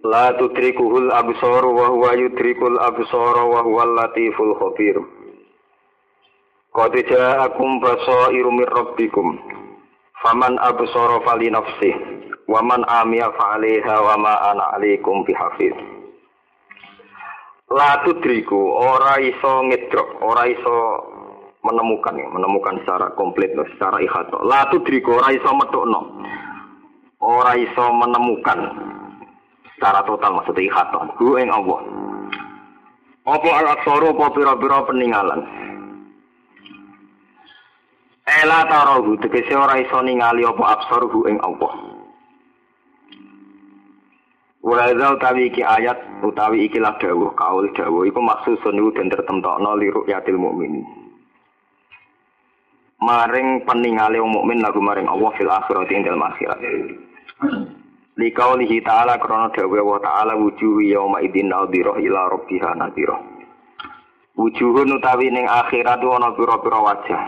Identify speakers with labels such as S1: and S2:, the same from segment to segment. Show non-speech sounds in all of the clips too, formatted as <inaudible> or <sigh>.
S1: La tudrikuhul absar wa huwa yudrikul absar wa huwal latiful khabir. Qad ja'akum basairu mir rabbikum. Faman absara fali nafsih wa man amiya fa 'alaiha wa ma ana 'alaikum. La tudriku ora iso ngedrok, ora iso menemukan ya, menemukan secara komplit secara ihata. La tudriku ora iso metokno. Ora iso menemukan secara total maksudnya ikhaton hu ing Allah. Apa al aksaru apa pira-pira peninggalan Ela tarahu tegese ora iso ningali apa absar hu ing Allah. Wa hadza utawi iki ayat utawi ikilah dawuh kaul dawuh. Iku maksusun iku den tertentokno li ru'yatil mukmin. Maring peningale mukmin lagu maring Allah fil akhirati ing dalem akhirat. Likaulihi ta'ala krana dawe wa ta'ala wujuhu yauma idzin nadhirah ila rabbiha nadhirah. Wujuhun utawi ning akhirat ana pira-pira wajah.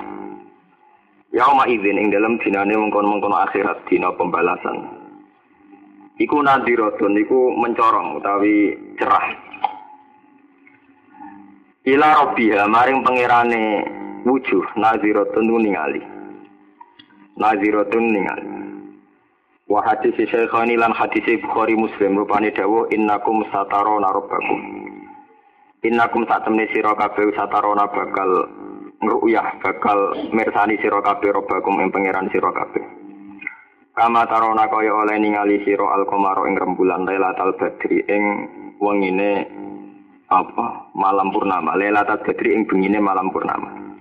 S1: Yauma idzin ing dalem dinane mengkon-mengkon akhirat dina pembalasan. Iku nadhiratun iku mencorong utawi cerah. Ila rabbiha maring pangerane wujuh nadhiratun ningali. Nadhiratun ningali. Wa hadis Syekhani lan hadis Bukhari Muslim rupane dawuh innakum satarona rabbakum. Innakum sak temne sira kabeh satarona bakal ngruyah bakal mirsani sira kabeh rabbakum ing pangeran sira kabeh. Kama tarona kaya oleh ningali sira al-qamara ing rembulan Lailatul Badri ing wengine apa malam purnama Lailatul Badri ing bengine malam purnama.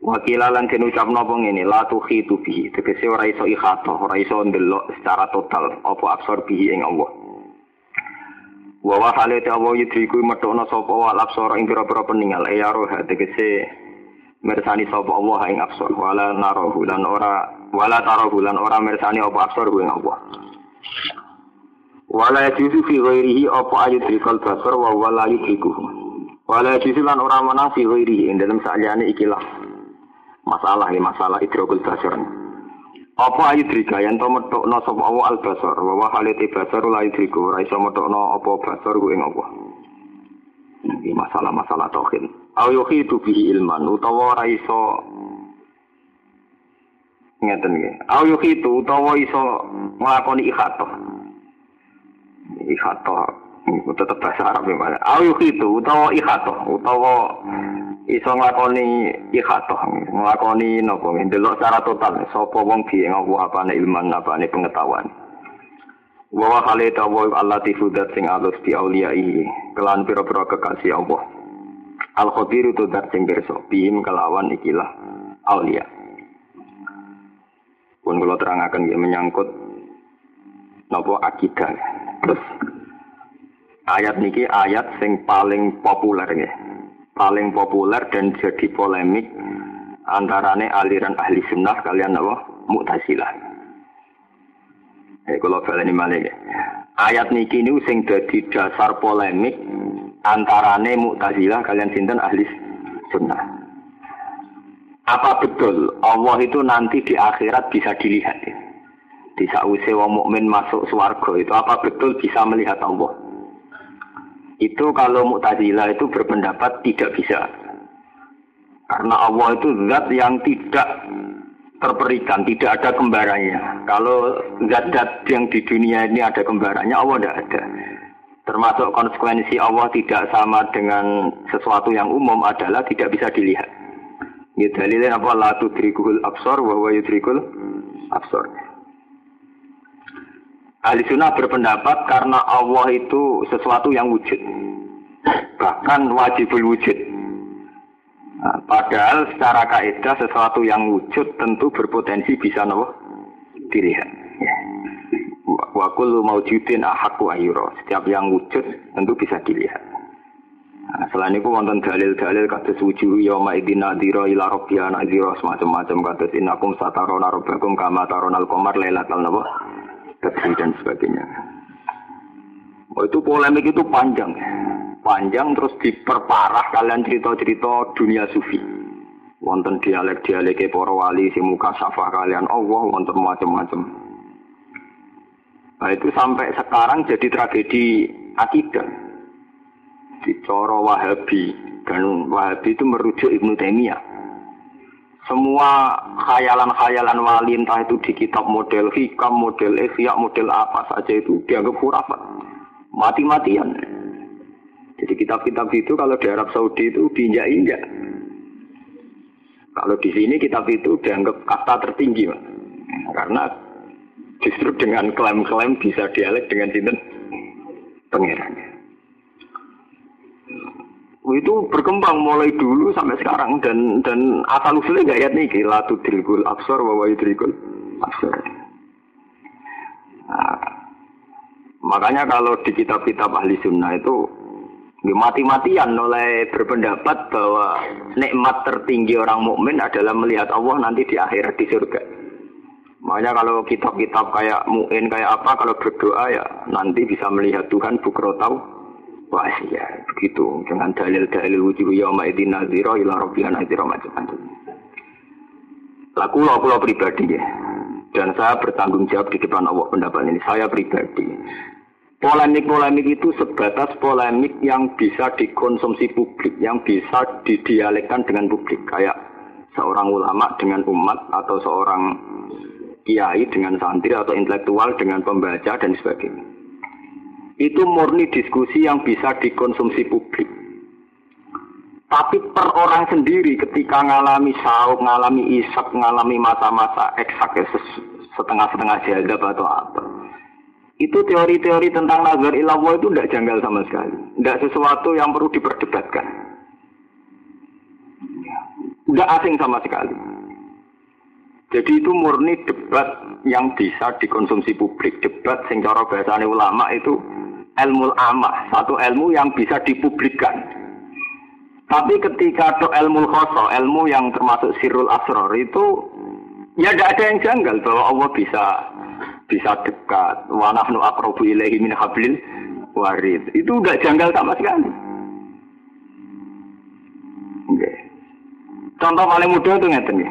S1: Wakila lan den ucap napa ngene la tukhitu bihi tegese ora iso ikhata ora iso ndelok secara total apa aksor bihi ing Allah. Wa wa hale ta wa yudriku metokno sapa wa absor ing pira-pira peninggal ya roh tegese mersani sapa Allah ing absor. Wala narahu lan ora wala tarahu lan ora mersani apa absor ing Allah. Wala yajuzu fi ghairihi apa ayudrikal basar wa wala yudrikuhu. Wala yajuzu lan ora menang fi ghairihi. Ing dalam sakjane ikilah masalah ini masalah idrokul basar apa ayu drika? Yang to metokno sapa Allah al basar wa wa halite basar la idriku ora iso metokno apa basar ku ing apa iki masalah-masalah tauhid. Au yuhidu bihi ilman utawa ora iso ngeten nggih. Au yuhidu utawa iso nglakoni ikhato ikhato tetep bahasa Arab ya au yuhidu utawa ikhato utawa iso nglakoni ikhatoh nglakoni napa ndelok secara total sapa wong piye ngaku apane ilman apane pengetahuan. Wa wa hale tawa Allah tifudat sing alus di auliyai. Kelan pira-pira kekasih Allah. Al khabir itu dat sing berso bim kelawan ikilah aulia. Pun kula terangaken ya menyangkut napa akidah. Terus ayat niki ayat sing paling populer nggih paling populer dan jadi polemik antarane aliran ahli sunnah kalian apa mu'tazilah. Eh kalau ini ya. Ayat niki ini sing dadi dasar polemik antarane mu'tazilah kalian sinten ahli sunnah. Apa betul Allah itu nanti di akhirat bisa dilihat? Ya? Di saat wong mukmin masuk swarga itu apa betul bisa melihat Allah? Itu kalau Mu'tazilah itu berpendapat tidak bisa. Karena Allah itu zat yang tidak terperikan, tidak ada kembarannya. Kalau zat-zat yang di dunia ini ada kembarannya, Allah tidak ada. Termasuk konsekuensi Allah tidak sama dengan sesuatu yang umum adalah tidak bisa dilihat. Ini dalilnya apa? La tudrikul absor wa huwa yudrikul absor. Ahli sunnah berpendapat karena Allah itu sesuatu yang wujud. Bahkan wajibul wujud. Nah, padahal secara kaidah sesuatu yang wujud tentu berpotensi bisa nopo dilihat. Ya. Wa kullu maujudin ahqqu ayyura. Setiap yang wujud tentu bisa dilihat. Nah, selain itu wonten dalil-dalil kados wujuh yauma idzin nadhira ila rabbiha nadhira semacam-macam kados innakum satarona rabbakum kama taronal lailatal napa badri dan sebagainya. Oh, itu polemik itu panjang. Panjang terus diperparah kalian cerita-cerita dunia sufi. Wonten dialek-dialek para wali si muka safah kalian Allah wonten macam-macam. Nah itu sampai sekarang jadi tragedi akidah di coro Wahabi dan Wahabi itu merujuk Ibnu Taimiyah. Semua khayalan-khayalan wali entah itu di kitab model hikam, model isya, model apa saja itu dianggap khurafat. Mati-matian. Jadi kitab-kitab itu kalau di Arab Saudi itu diinjak-injak. Kalau di sini kitab itu dianggap kata tertinggi, Pak. Karena justru dengan klaim-klaim bisa dialek dengan sinten pangerannya itu berkembang mulai dulu sampai sekarang dan dan asal usulnya gak ayat nih la tudrikul absor wa yudrikul absor. Nah, makanya kalau di kitab-kitab ahli sunnah itu mati-matian oleh berpendapat bahwa nikmat tertinggi orang mukmin adalah melihat Allah nanti di akhirat di surga. Makanya kalau kitab-kitab kayak muin kayak apa kalau berdoa ya nanti bisa melihat Tuhan bukrotau Wah iya, begitu. Dengan dalil-dalil wujud yauma idin nazira ila rabbiha nazira macam-macam. Laku lo pulau pribadi ya. Dan saya bertanggung jawab di depan Allah pendapat ini. Saya pribadi. Polemik-polemik itu sebatas polemik yang bisa dikonsumsi publik, yang bisa didialekkan dengan publik. Kayak seorang ulama dengan umat atau seorang kiai dengan santri atau intelektual dengan pembaca dan sebagainya itu murni diskusi yang bisa dikonsumsi publik. Tapi per orang sendiri ketika ngalami sauk, ngalami isak, ngalami masa-masa eksak ya, setengah-setengah jadab atau apa. Itu teori-teori tentang nazar ilawah itu tidak janggal sama sekali. Tidak sesuatu yang perlu diperdebatkan. Tidak asing sama sekali. Jadi itu murni debat yang bisa dikonsumsi publik. Debat sing cara bahasane ulama itu ilmu amah, satu ilmu yang bisa dipublikkan. Tapi ketika itu ilmu khoso, ilmu yang termasuk sirul asror itu ya tidak ada yang janggal bahwa Allah bisa bisa dekat. Wa nahnu aqrabu ilaihi min hablil warid. Itu tidak janggal sama sekali. Okay. Contoh paling mudah itu ngeten ya.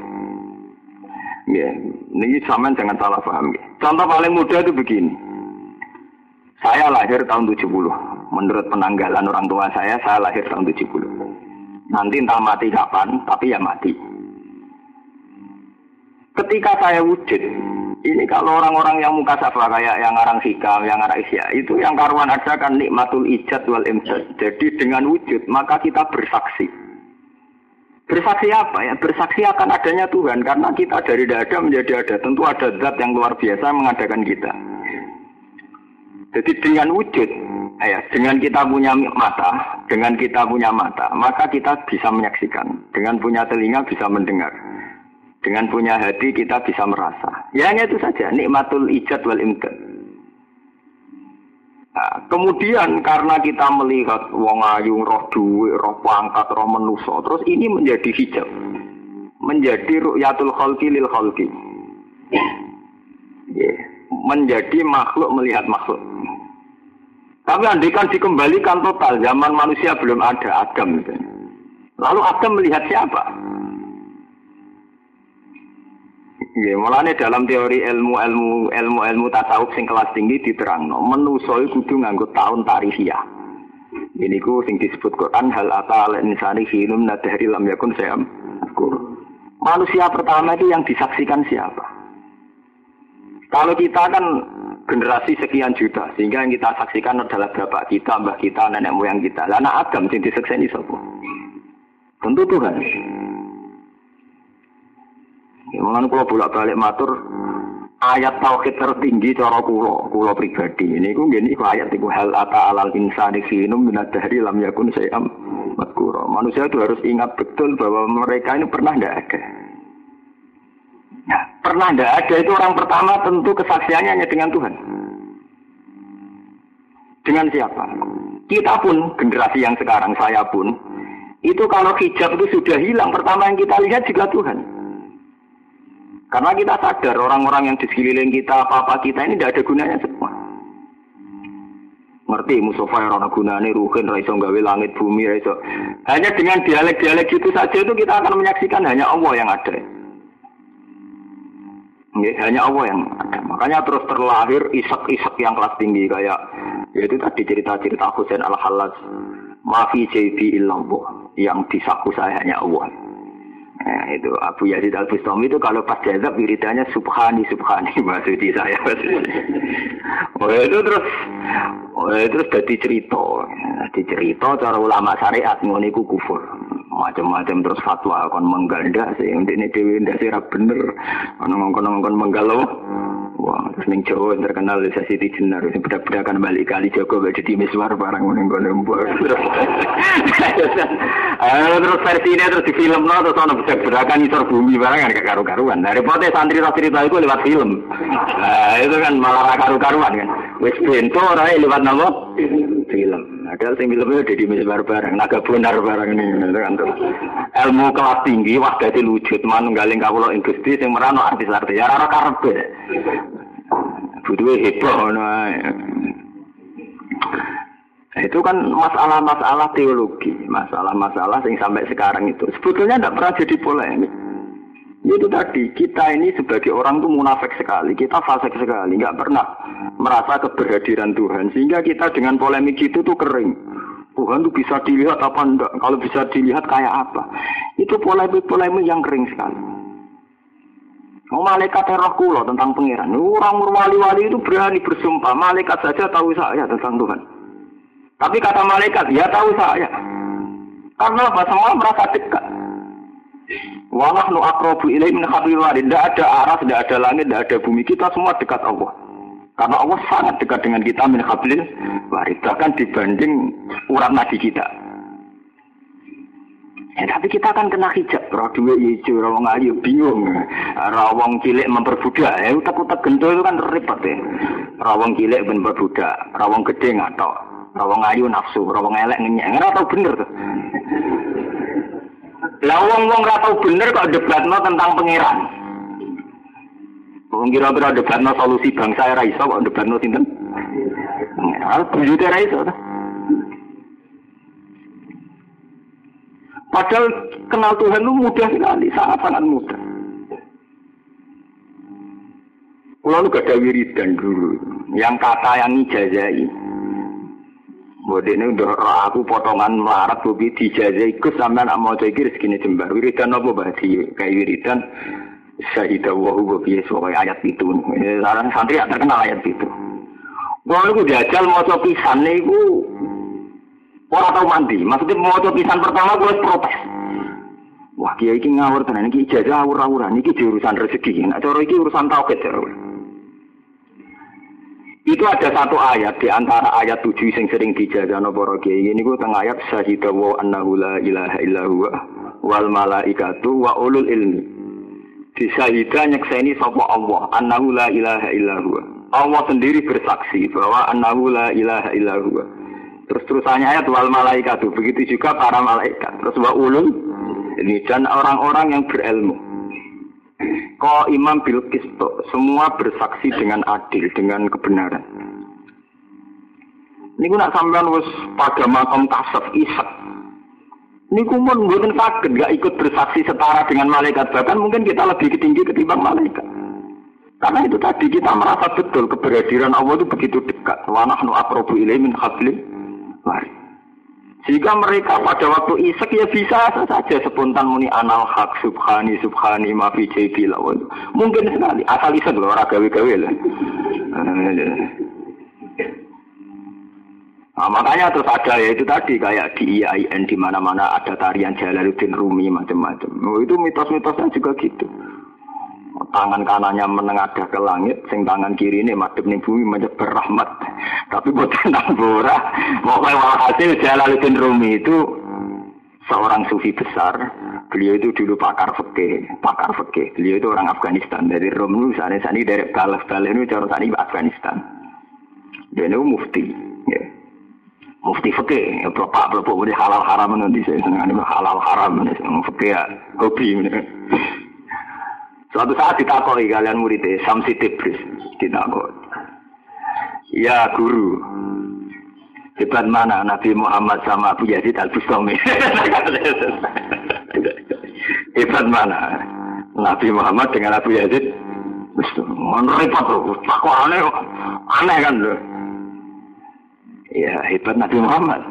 S1: Ya, ini sama jangan salah paham. Contoh paling mudah itu begini. Saya lahir tahun 70. Menurut penanggalan orang tua saya, saya lahir tahun 70. Nanti entah mati kapan, tapi ya mati. Ketika saya wujud, ini kalau orang-orang yang muka safa kayak yang ngarang hikam, yang ngarang isya, itu yang karuan aja kan nikmatul ijad wal imjad. Jadi dengan wujud, maka kita bersaksi. Bersaksi apa ya? Bersaksi akan adanya Tuhan karena kita dari tidak ada menjadi ada. Tentu ada zat yang luar biasa mengadakan kita. Jadi dengan wujud, ya, dengan kita punya mata, dengan kita punya mata, maka kita bisa menyaksikan. Dengan punya telinga bisa mendengar. Dengan punya hati kita bisa merasa. Ya hanya itu saja, nikmatul ijad wal imdad. Nah, kemudian karena kita melihat wong ayu, roh duwe, roh pangkat, roh menuso, terus ini menjadi hijab. Menjadi ru'yatul khalqi lil khalqi. Yeah. Menjadi makhluk melihat makhluk. Tapi andikan dikembalikan total, zaman manusia belum ada Adam. Lalu Adam melihat siapa? Ya, mulane dalam teori ilmu-ilmu ilmu-ilmu tasawuf sing kelas tinggi diterangno, menusa iku kudu nganggo tahun tarihiyah. Ini ku sing disebut Quran hal ata al insani hinum nadhari lam yakun sayam. Manusia pertama itu yang disaksikan siapa? Kalau kita kan generasi sekian juta sehingga yang kita saksikan adalah bapak kita, mbah kita, nenek moyang kita. Lah anak Adam sing disekseni sapa? Tentu Tuhan. Ya, Mengenai kalau bolak-balik matur ayat tauhid tertinggi cara kulo, kulo pribadi. Ini ku gini ku ayat itu hal ata alal insani finum minad dahri lam yakun sayam. Manusia itu harus ingat betul bahwa mereka ini pernah tidak ada. Nah, pernah tidak ada itu orang pertama tentu kesaksiannya hanya dengan Tuhan. Dengan siapa? Kita pun, generasi yang sekarang, saya pun, itu kalau hijab itu sudah hilang, pertama yang kita lihat juga Tuhan. Karena kita sadar orang-orang yang di sekeliling kita, apa-apa kita ini tidak ada gunanya semua. Ngerti Mustafa yang orang gunanya, ruhin, raiso gawe langit, bumi, raiso. Hanya dengan dialek-dialek itu saja itu kita akan menyaksikan hanya Allah yang ada. Ya, hanya Allah yang ada. Makanya terus terlahir isak-isak yang kelas tinggi kayak yaitu tadi cerita-cerita Husain al Halas Mafi jadi illallah yang disaku saya hanya Allah. Nah, itu Abu Yazid Al Bustami itu kalau pas jazab wiridannya subhani subhani <laughs> maksudnya saya. oh itu terus oh itu terus jadi cerita. Jadi cerita cara ulama syariat ngono iku kufur macam-macam terus fatwa kon mengganda sih. Ini dewi ndak sih bener. Ngongkon menggalau. Wah terus ning Jawa terkenal desa Siti Jenar. Sing bedak-bedakan balik kali Joko jadi miswar barang ning kono terus terus versi ini terus di film no terus ono bedak-bedakan isor bumi barang kan karu-karuan. Dari pote santri cerita itu lewat film. Nah itu kan malah karu-karuan kan. Wis bento ora lewat nama film Padahal sing filmnya udah dimisbar bareng, naga benar bareng ini, gitu kan Ilmu kelas tinggi, wah jadi lucu, teman galing kawula ing Gusti sing merano artis-artis, ya rara karepe. Heboh nah. Itu kan masalah-masalah teologi, masalah-masalah yang sampai sekarang itu sebetulnya tidak pernah jadi polemik. Itu tadi, kita ini sebagai orang tuh munafik sekali, kita fasik sekali, nggak pernah merasa keberhadiran Tuhan. Sehingga kita dengan polemik itu tuh kering. Tuhan tuh bisa dilihat apa enggak, kalau bisa dilihat kayak apa. Itu polemik-polemik yang kering sekali. Oh, malaikat roh tentang pangeran. Orang wali-wali itu berani bersumpah. Malaikat saja tahu saya tentang Tuhan. Tapi kata malaikat, ya tahu saya. Karena apa? Semua merasa dekat. Walah nu akrobu ilai min hablil warid. Tidak ada arah, tidak ada langit, tidak ada bumi. Kita semua dekat Allah. Karena Allah sangat dekat dengan kita min hablil warid. Bahkan dibanding urat nadi kita. Ya, tapi kita akan kena hijab. Roh dua hijau, rawang ayu bingung. Rawang cilik memperbudak. Ya, utak-utak gento itu kan repot ya. Rawang cilik memperbudak. Rawang gede nggak tau. Rawang ayu nafsu. Rawang elek ngenyek. Nggak tahu bener tuh. Lah wong-wong ora tau bener kok debatno tentang pangeran. Wong kira-kira debatno solusi bangsa ora iso kok debatno sinten? Pangeran buyute ora iso Padahal kenal Tuhan itu mudah sekali, sangat-sangat mudah. Kalau lu gak ada wiridan dulu, yang kata yang ijazai. Bodi ini udah aku potongan melarat bobi dijajah ikut sampai nak mau cek rezeki jembar. Wiridan apa bahasi kayak wiridan Syahidah wahu bobi sebagai ayat itu. Sekarang santri ya terkenal ayat itu. Kalau aku jajal mau pisan itu orang tahu mandi. Maksudnya mau pisan pertama gue protes. Wah kiai ini ngawur tenan ini ijazah awur-awuran ini urusan rezeki. Nah cara ini urusan tauhid cara. Itu ada satu ayat di antara ayat tujuh yang sering dijajah para ini ku tengah ayat syahidah wa annahu la ilaha illa huwa wal malaikatu wa ulul ilmi. Di syahidah nyekseni sapa Allah annahu la ilaha illa huwa. Allah sendiri bersaksi bahwa annahu la ilaha illa huwa. Terus terusannya ayat wal malaikatu begitu juga para malaikat. Terus wa ulul ini dan orang-orang yang berilmu. Kau imam bil kisto, semua bersaksi dengan adil, dengan kebenaran. Ini nak sampean wis pada makam kasaf isak. Ini kumpul mungkin sakit, gak ikut bersaksi setara dengan malaikat. Bahkan mungkin kita lebih tinggi ketimbang malaikat. Karena itu tadi kita merasa betul keberadiran Allah itu begitu dekat. Wa nahnu aqrabu ilaihi min hablil warid. Sehingga mereka pada waktu isek ya bisa saja spontan muni anal hak subhani subhani mafi jadi lawan. Mungkin sekali asal isek loh orang gawe-gawe lah. Nah, makanya terus ada ya itu tadi kayak di IAIN di mana-mana ada tarian Jalaluddin Rumi macam-macam. Oh, itu mitos-mitosnya juga gitu tangan kanannya menengadah ke langit, sing tangan kiri ini madep ning bumi menyebar rahmat. Tapi buat tentang bora, mau hasil Jalaluddin Rumi itu seorang sufi besar. Beliau itu dulu pakar fikih, pakar fikih. Beliau itu orang Afghanistan dari Rom sana sana dari Balaf Balaf ini cara sana Afghanistan. Dia itu mufti. Ya. mufti fikih, ya bapak bapak boleh halal haram nanti saya senang halal haram nanti fikih ya hobi. Suatu saat ditakoi kalian muridnya Samsi Tibris ditakoi. Ya guru, hebat mana Nabi Muhammad sama Abu Yazid Al Bustami? <laughs> hebat mana Nabi Muhammad dengan Abu Yazid? Repot tuh, takwa aneh, aneh kan loh. Ya hebat Nabi Muhammad.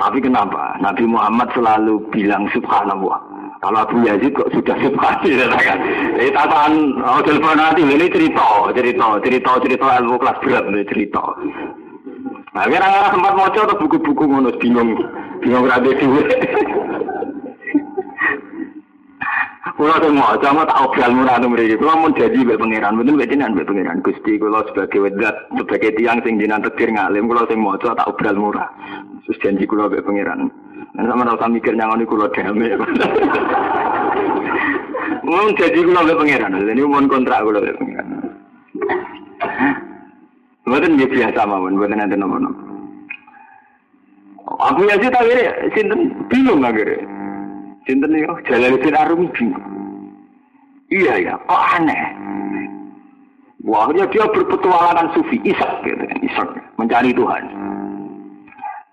S1: Tapi kenapa Nabi Muhammad selalu bilang subhanallah? Kalau Abu Yazid kok sudah sepati kan? Ini tataan oh telepon nanti ini cerita, cerita, cerita, cerita ilmu kelas berat ini cerita. Nah, kira kira sempat mau atau buku-buku ngono bingung, bingung rada dhewe. Kulo sing maca mau tak obral murah to mriki. Kulo mun janji mbek pangeran, mboten mbek jenengan mbek pangeran. Gusti kulo sebagai wedat, sebagai tiang sing jenengan tekdir ngalim, kulo sing maca tak obral murah. Terus janji kulo mbek pangeran. Sama ora usah mikir nyangoni kula dame. Mun jadi kula mbek pangeran, ini mun kontrak kula mbek pangeran. Mboten nggih biasa mawon, mboten ada nomor-nomor. Aku ya sih akhirnya sinten bingung akhirnya. Sinten yo Jalaluddin Arumi bingung. Iya ya, kok aneh. Wah, dia berpetualangan sufi, isak gitu, isak mencari Tuhan.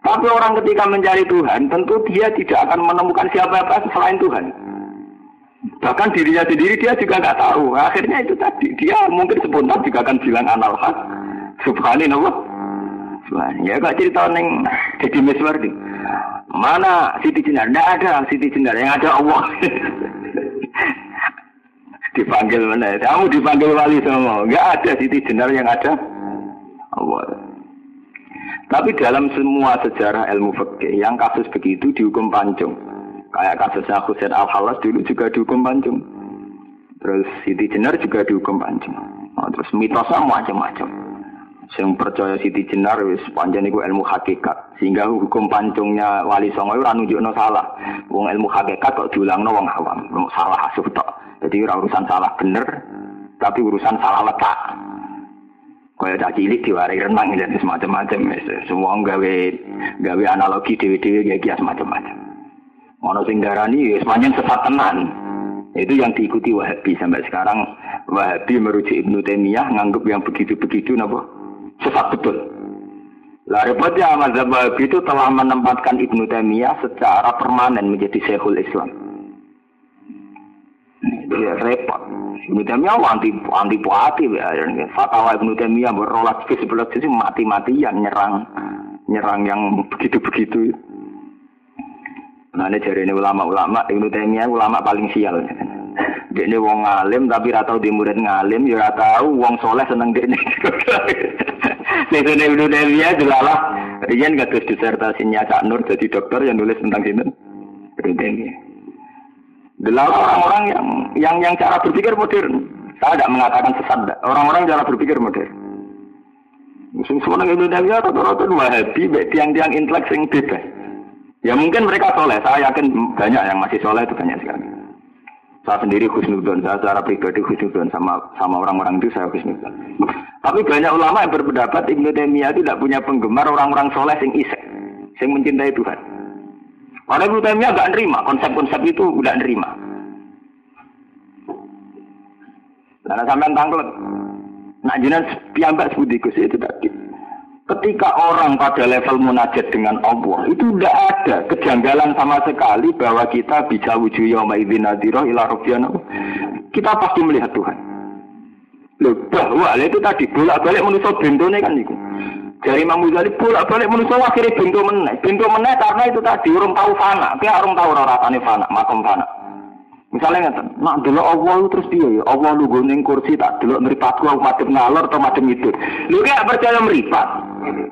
S1: Tapi orang ketika mencari Tuhan, tentu dia tidak akan menemukan siapa-apa selain Tuhan. Bahkan dirinya sendiri dia juga nggak tahu. Akhirnya itu tadi dia mungkin spontan juga akan bilang anal hak. Subhanallah. Ya kak cerita neng jadi Miswardi. Mana Siti Jenar? Tidak ada Siti Jenar. Yang ada Allah. <laughs> dipanggil mana? Kamu dipanggil wali semua. Enggak ada Siti Jenar yang ada Allah. Tapi dalam semua sejarah ilmu fikih yang kasus begitu dihukum pancung. Kayak kasusnya Husain Al Halas dulu juga dihukum pancung. Terus Siti Jenar juga dihukum pancung. Nah, terus mitosnya macam-macam. Yang percaya Siti Jenar wis panjang itu ilmu hakikat. Sehingga hukum pancungnya Wali Songo itu nunjukno salah. Wong ilmu hakikat kok diulangno wong awam. Salah asuh tok. Jadi urusan salah bener, tapi urusan salah letak. Kaya tak cilik diwarai renang dan semacam-macam. Semua gawe gawe analogi dewi-dewi kayak kias macam-macam. Ono sing sepanjang sesat tenan. Itu yang diikuti Wahabi sampai sekarang Wahabi merujuk Ibnu Taimiyah nganggap yang begitu-begitu napa sesat betul. Lah repotnya mazhab Wahabi itu telah menempatkan Ibnu Taimiyah secara permanen menjadi Syekhul Islam. Ini repot. Ibnu Taimiyah anti anti puati ya. Fatwa Ibnu Taimiyah berolah ke sebelah mati-matian nyerang nyerang yang begitu-begitu. Nah ini dari ini ulama-ulama Ibnu Taimiyah ulama paling sial. Dia ini wong ngalim tapi ratau di murid ngalim ya tahu wong soleh seneng dia ini. Sesuatu Ibnu Taimiyah jelalah. Rian gak terus disertasinya Cak Nur jadi dokter yang nulis tentang ini. Ibnu Taimiyah. Adalah orang-orang yang yang yang cara berpikir modern. Saya tidak mengatakan sesat. Orang-orang cara berpikir modern. Musim semua Indonesia rata-rata wahabi, tiang-tiang intelek yang bebas. Ya mungkin mereka soleh. Saya yakin banyak yang masih soleh itu banyak sekali. Saya sendiri khusnudon, saya secara pribadi khusnudon sama sama orang-orang itu saya khusnudon. <laughs> Tapi banyak ulama yang berpendapat Ibnu Taimiyah tidak punya penggemar orang-orang soleh yang isek, yang mencintai Tuhan. Karena Ibnu Taimiyah nggak nerima konsep-konsep itu nggak nerima. Karena sampai tangklet. Nah jenengan piambak sebudikus itu tadi. Ketika orang pada level munajat dengan Allah itu tidak ada kejanggalan sama sekali bahwa kita bisa wujud yauma idzin nadhira ila rabbina. Kita pasti melihat Tuhan. Loh, bahwa itu tadi bolak-balik manusia bentone kan itu. Dari Imam Ghazali bolak balik manusia akhirnya bintu meneh. Bintu meneh karena itu tadi urung tahu fana. Kayak orang tahu rasanya fana, makom fana. Misalnya ngeten, nak dulu Allah terus dia ya, Allah lu ning kursi tak dulu meripatku aku madem ngalor atau madem itu. Lu kayak percaya meripat.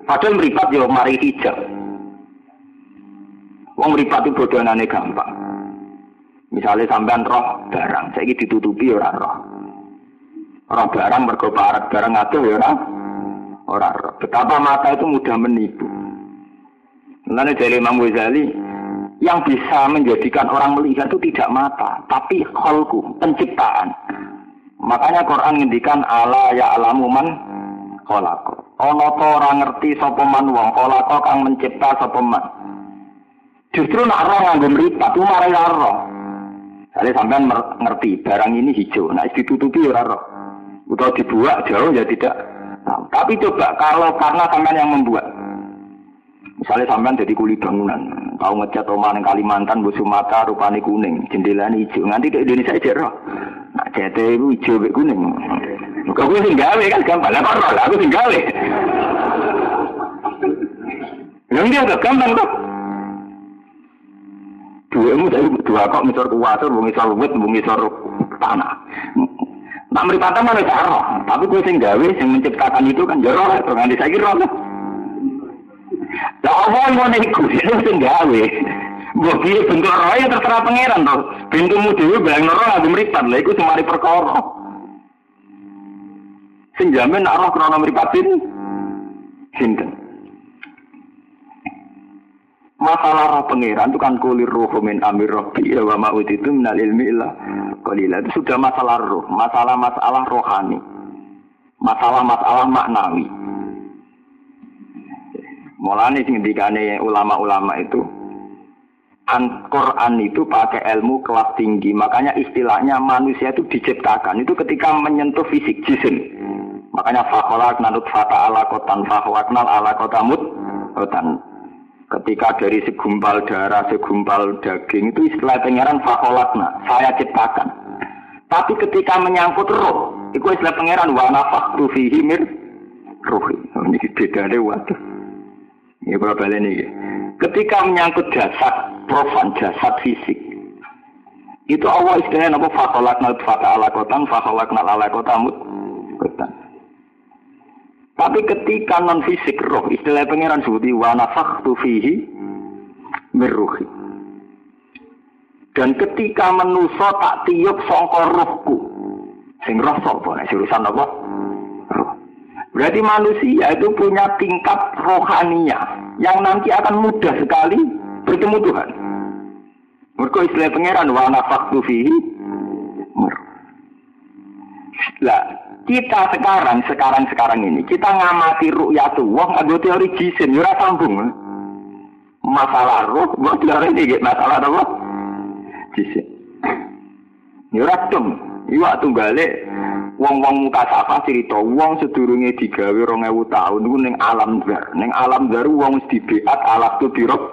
S1: Padahal meripat ya mari hijab. Wong meripat itu bodohanane gampang. Misalnya sampean roh barang, saya ditutupi orang roh. Roh barang mergo barang ngatur ya orang Orang betapa mata itu mudah menipu. Nanti dari Imam Ghazali, yang bisa menjadikan orang melihat itu tidak mata, tapi kholku, penciptaan. Makanya Quran ngendikan ala ya alamuman kholako. ana ta ora ngerti sapa man wong kala kang mencipta sapa man justru nak roh nganggo mripat ku marai roh Jadi sampean ngerti barang ini hijau, nah ditutupi ora roh. Utawa dibuat jauh ya tidak. Nah, tapi coba kalau karena sampean yang membuat. Misalnya sampean jadi kuli bangunan, tahu ngecat yang Kalimantan, Bu Sumatera, rupanya kuning, jendela hijau. Nanti ke Indonesia aja roh. Nah, CT itu hijau be kuning. Kau gue tinggal kan gampang, lah kok lah aku tinggal Yang dia agak gampang tuh. Dua mu dari dua kok misal kuwatir, bu misal wit, bu misal tanah. Nak meripatan mana cara, tapi gue sing gawe, sing menciptakan itu kan jero lah, nganti saya kira lah. Lah apa yang mau iku, itu sing gawe. Mbok piye bentuk roh ya terserah pangeran to. Bentukmu dhewe bayang roh aku mripat, lha iku semari perkara. Sing jamin nak roh krana mripatin sinten? Masalah roh pangeran itu kan kulir roh min amir rohbi ya wa ma'ud itu minal ilmi qalila itu sudah masalah roh, masalah-masalah rohani. Masalah-masalah maknawi. Mulane sing dikane ulama-ulama itu An Quran itu pakai ilmu kelas tinggi, makanya istilahnya manusia itu diciptakan itu ketika menyentuh fisik jisim. Makanya fakholak nanut fata ala kotan fakhwaknal ala kotamut kotan. Ketika dari segumpal darah, segumpal daging itu istilah pangeran fakholakna, saya ciptakan. Tapi ketika menyangkut roh, itu istilah pangeran wa nafaktu fihi mir ruhi. Ini beda deh waduh. Ini berapa ini? Ketika menyangkut jasad profan, jasad fisik, itu Allah istilahnya apa fakholakna fata ala kotan, fakholakna ala. Tapi ketika non fisik roh, istilah pangeran sebuti wa nafakhtu fihi mirruhi. Dan ketika menuso tak tiup sangka rohku. Sing roh nek urusan apa? Berarti manusia itu punya tingkat rohania yang nanti akan mudah sekali bertemu Tuhan. Mereka istilah pangeran wa nafakhtu fihi Lah, kita sekarang, sekarang, sekarang ini, kita ngamati ru'yatullah, ada teori jisim, ya sambung. Masalah ruh, buat teori ini, masalah apa? Jisim. Ya dong, iya balik, wong-wong muka sapa cerita, wong sedurunge digawe ewu tahun, itu neng alam dar. Neng alam dar, wong mesti beat, alat tuh birok,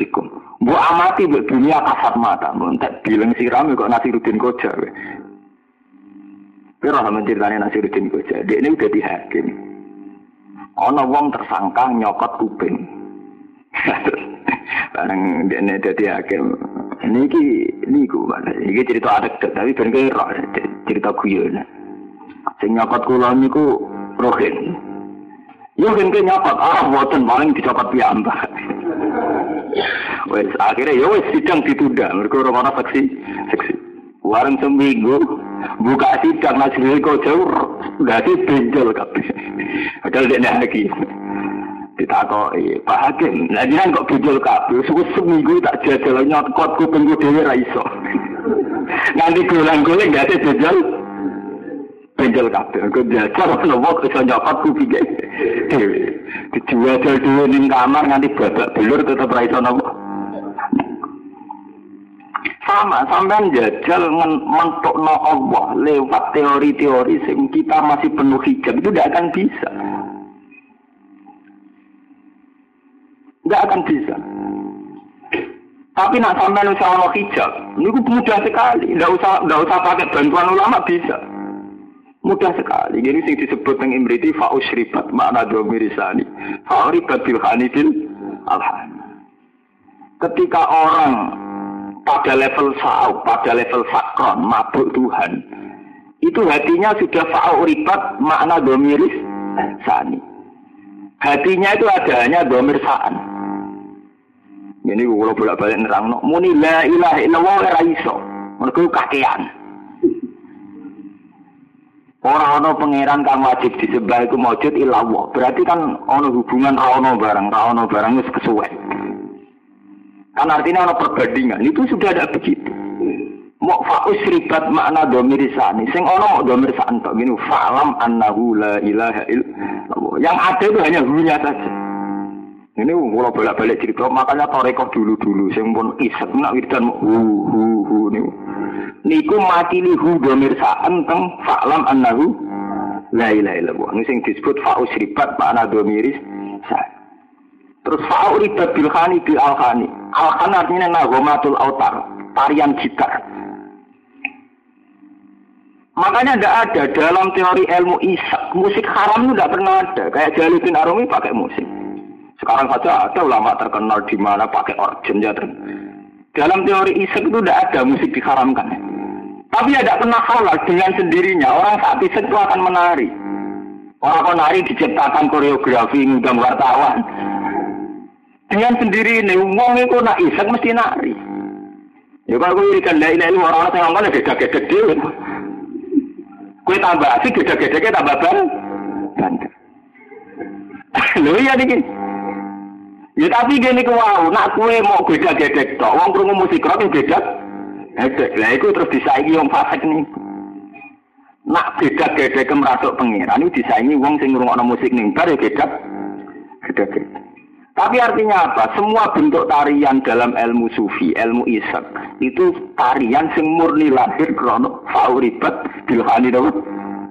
S1: dikum. Bu amati bu dunia kasat mata, tak bilang siram kok Nasiruddin Koja. Kira sama ceritanya Nasiruddin Koja, dia ini udah dihakim. Ono wong tersangka nyokot kuping. <laughs> Barang dia ini udah dihakim. Ini ki, ini ku, ini cerita adat, tapi ben kira cerita guyon. Sing nyokot kulon niku rohin. Yo kan ke nyokot, ah boten paling dicopot piyambak. <laughs> wes akhirnya ya wes sidang ditunda, mereka orang-orang saksi, saksi. Warung seminggu buka sidang nasri kok jauh sih benjol kabeh. Padahal dia lagi. Ditakoki, Pak Hakim, lah jenengan kok benjol kabeh? Suku seminggu tak jajal nyokot kupingku dhewe ra iso. <laughs> Nganti golang-goling gak ada benjol. Benjol kabeh. <laughs> Kok jajal ono wong iso nyokot kupinge dhewe. Dijual dhewe ning kamar nganti babak belur tetep ra iso nopo. Sama, sampean jajal mentok no Allah lewat teori-teori sing kita masih penuh hijab itu tidak akan bisa. Tidak akan bisa. Tapi nak sampean usah Allah hijab, ini mudah sekali. Tidak usah, tidak usah pakai bantuan ulama bisa. Mudah sekali. Jadi sing disebut yang imriti fa'usribat makna dua mirisani. Fa'uribat bilhanidil alhan. Ketika orang pada level sa'au, pada level sakron, mabuk Tuhan, itu hatinya sudah fa'au ribat makna domiris sani. Hatinya itu ada hanya domir sa'an. Ini kalau bolak balik nerang, no. muni la ilaha illallah ora iso. Mereka kakean. Orang ono pangeran kang wajib disembah iku maujud illallah. Berarti kan ono hubungan ra ono barang, ra ono barang wis kesuwen. Kan artinya ada perbandingan. Itu sudah ada begitu. Mau faus ribat makna domir sani. Sing ono mau domir sani tok gini. Fa'lam annahu la ilaha illallah. Yang ada itu hanya hunya saja. Ini mulai balik-balik cerita, makanya torekoh dulu-dulu, sing pun isek, nak wiridan hu hu hu niku. Niku mati li hu domir sa'an teng fa'lam annahu la ilaha illallah. Ini sing disebut fa'us ribat makna domiris sa'an. Terus fa'u ribat bil khani bil al khani. Al khani artinya nagomatul autar, tarian gitar. Makanya tidak ada dalam teori ilmu isak musik haram itu tidak pernah ada. Kayak Jaludin Arumi pakai musik. Sekarang saja ada ulama terkenal di mana pakai organ ya. Dalam teori isak itu tidak ada musik diharamkan. Tapi tidak pernah halal dengan sendirinya. Orang saat isak itu akan menari. Orang menari diciptakan koreografi ngundang wartawan. Dengan sendiri ini, uang itu nak isak mesti nari. Ya kalau gue irikan ilaha illallah orang-orang yang ngomong gede-gede Kue tambah asik, gede-gede tambah ban. Bandel. <laughs> Lho iya nih. Ya tapi gini ku wow, nak kue mau gede-gede tok, wong krungu musik rock beda. Gede. Lah iku terus disaingi wong fasik nih. Nak gede-gede ke meratuk pengiran itu disaingi wong sing ngrungokno musik ning bar ya gede. Gede-gede. Tapi artinya apa? Semua bentuk tarian dalam ilmu sufi, ilmu isak, itu tarian sing murni lahir krono fauribat bilhani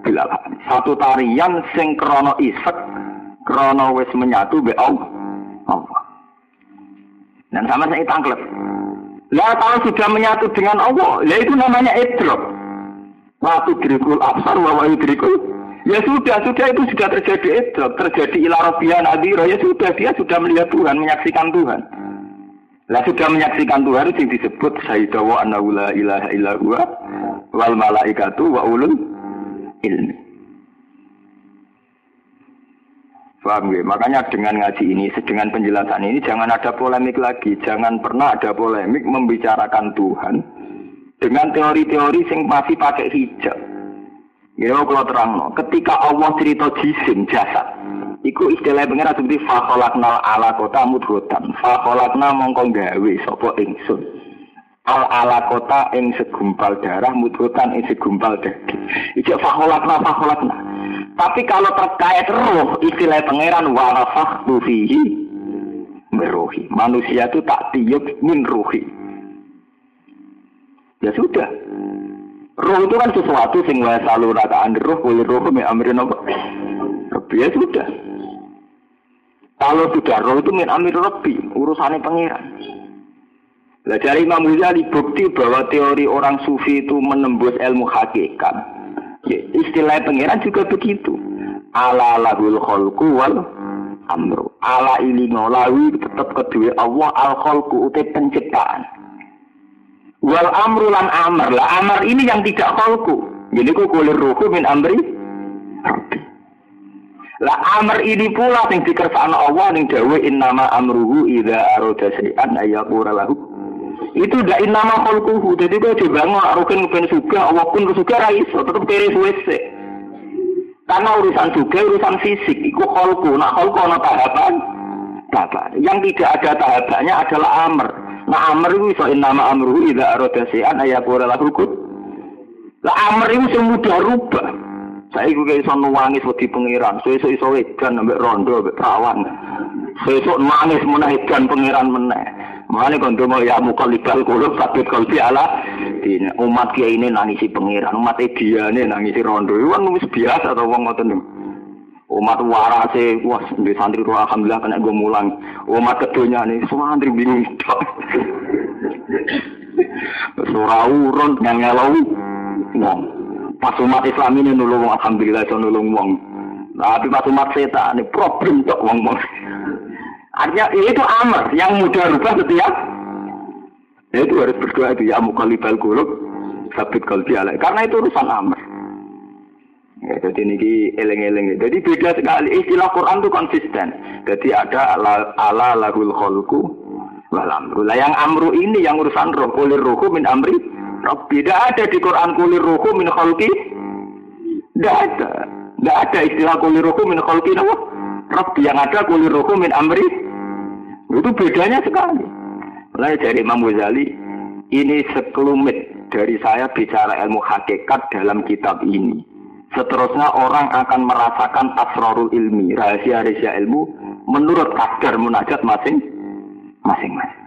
S1: bilhani. Satu tarian sing krono isak, krono wis menyatu be Allah. Dan sama saya tangklep. Lah kalau sudah menyatu dengan Allah, ya itu namanya idrok. Waktu dirikul absar, wa dirikul Ya sudah, sudah itu sudah terjadi idrok, terjadi ilarobian adiro, ya sudah, dia sudah melihat Tuhan, menyaksikan Tuhan. Lah sudah menyaksikan Tuhan itu disebut Sayyidawa annahu la ilaha illa wal malaikatu wa ulul ilmi. Paham ya? Makanya dengan ngaji ini, dengan penjelasan ini jangan ada polemik lagi, jangan pernah ada polemik membicarakan Tuhan dengan teori-teori yang masih pakai hijab. Ya kalau terang. Ketika Allah cerita jisim jasad, iku istilah pengira seperti fakholakna ala kota mudhotan. Fakholakna mongkong gawe sopo ingsun. Al ala kota ing segumpal darah mudhotan ing segumpal daging. Ijak fakholakna fakholakna. Tapi kalau terkait roh, istilah pangeran warafah fihi merohi. Manusia itu tak tiup min rohi. Ya sudah, Roh itu kan sesuatu sing wa selalu rakaan roh boleh roh me amrin apa? Rabbi ya sudah. Kalau sudah roh itu min amir Rabbi, urusannya pangeran. Lah dari Imam Ghazali bukti bahwa teori orang sufi itu menembus ilmu hakikat. Ya, istilah pangeran juga begitu. Ala lahul kholku wal amru. Ala ili ngolawi tetap kedua Allah al kholku utai penciptaan. Wal amru lan amr lah amr ini yang tidak kholku. Jadi ku kulir ruhu min amri. Lah amr ini pula yang dikersaan Allah yang dawe nama amruhu idza arada syai'an ayaqura lahu. Itu dak nama kholkuhu. Jadi kau coba ngarukin ben suga Allah pun suga ra iso tetep kere. Karena urusan juga urusan fisik, itu kholku. Nah kholku ana tahapan, tahapan. Yang tidak ada tahapannya adalah amr. Nah amr itu iso nama amruhu idza arada syai'an ayaqula lahu kun. Lah amr itu sing mudah rubah. Saya juga iso nuwangis wedi pengiran, so iso iso edan ambek rondo ambek perawan. Sesuk nangis meneh edan pengiran meneh. Mane kon donga ya mukalibal kulo sabit kalbi ala dine umat kiai ini nangisi pengiran, umat dia ini nangisi rondo. Iku kan wis biasa to wong niku umat warase wah di santri roh alhamdulillah kena gue mulang. Umat kedunya nih semua santri bingung. <laughs> Surah urun yang ngelau. Wong. Pas umat Islam ini nulung alhamdulillah itu nulung wong. Tapi pas umat setan ini problem tok wong wong. Artinya itu amar yang mudah rubah setiap itu harus berdoa itu ya mukalibal kulub sabit kalbi karena itu urusan amar Ya, jadi ini eleng-eleng. Jadi beda sekali. Istilah Quran itu konsisten. Jadi ada ala, ala lahul kholku wal. Lah yang amru ini yang urusan roh. Kulir ruhu min amri. Roh. Tidak ada di Quran kulir ruhu min kholki. Tidak ada. Tidak ada istilah kulir ruhu min kholki. Nama? Roh. Yang ada kulir ruhu min amri. Itu bedanya sekali. Mulai dari Imam Ghazali, ini sekelumit dari saya bicara ilmu hakikat dalam kitab ini. Seterusnya orang akan merasakan asrarul ilmi, rahasia-rahasia ilmu menurut kadar munajat masing masing-masing.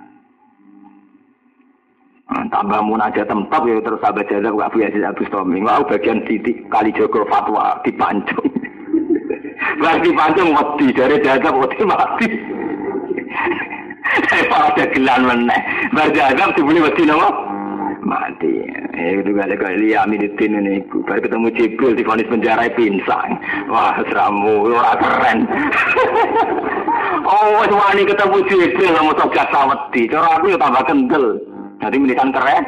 S1: Nah, tambah munajat tempat ya terus sahabat gak punya Aziz Abu Stomi. Wah bagian titik kali Joko fatwa dipancung. <laughs> Berarti dipancung mati <laughs> dari jazab mati mati. Saya pada gelan meneh. Berjazab dibeli mati nama mati. Eh itu ada kali Aminuddin ini. Baru ketemu Jibril di vonis penjara pinsang. Wah seramu ora keren. <laughs> oh wani ketemu Jibril mau togat saweti. Cara aku ya tambah kendel. Jadi menisan keren.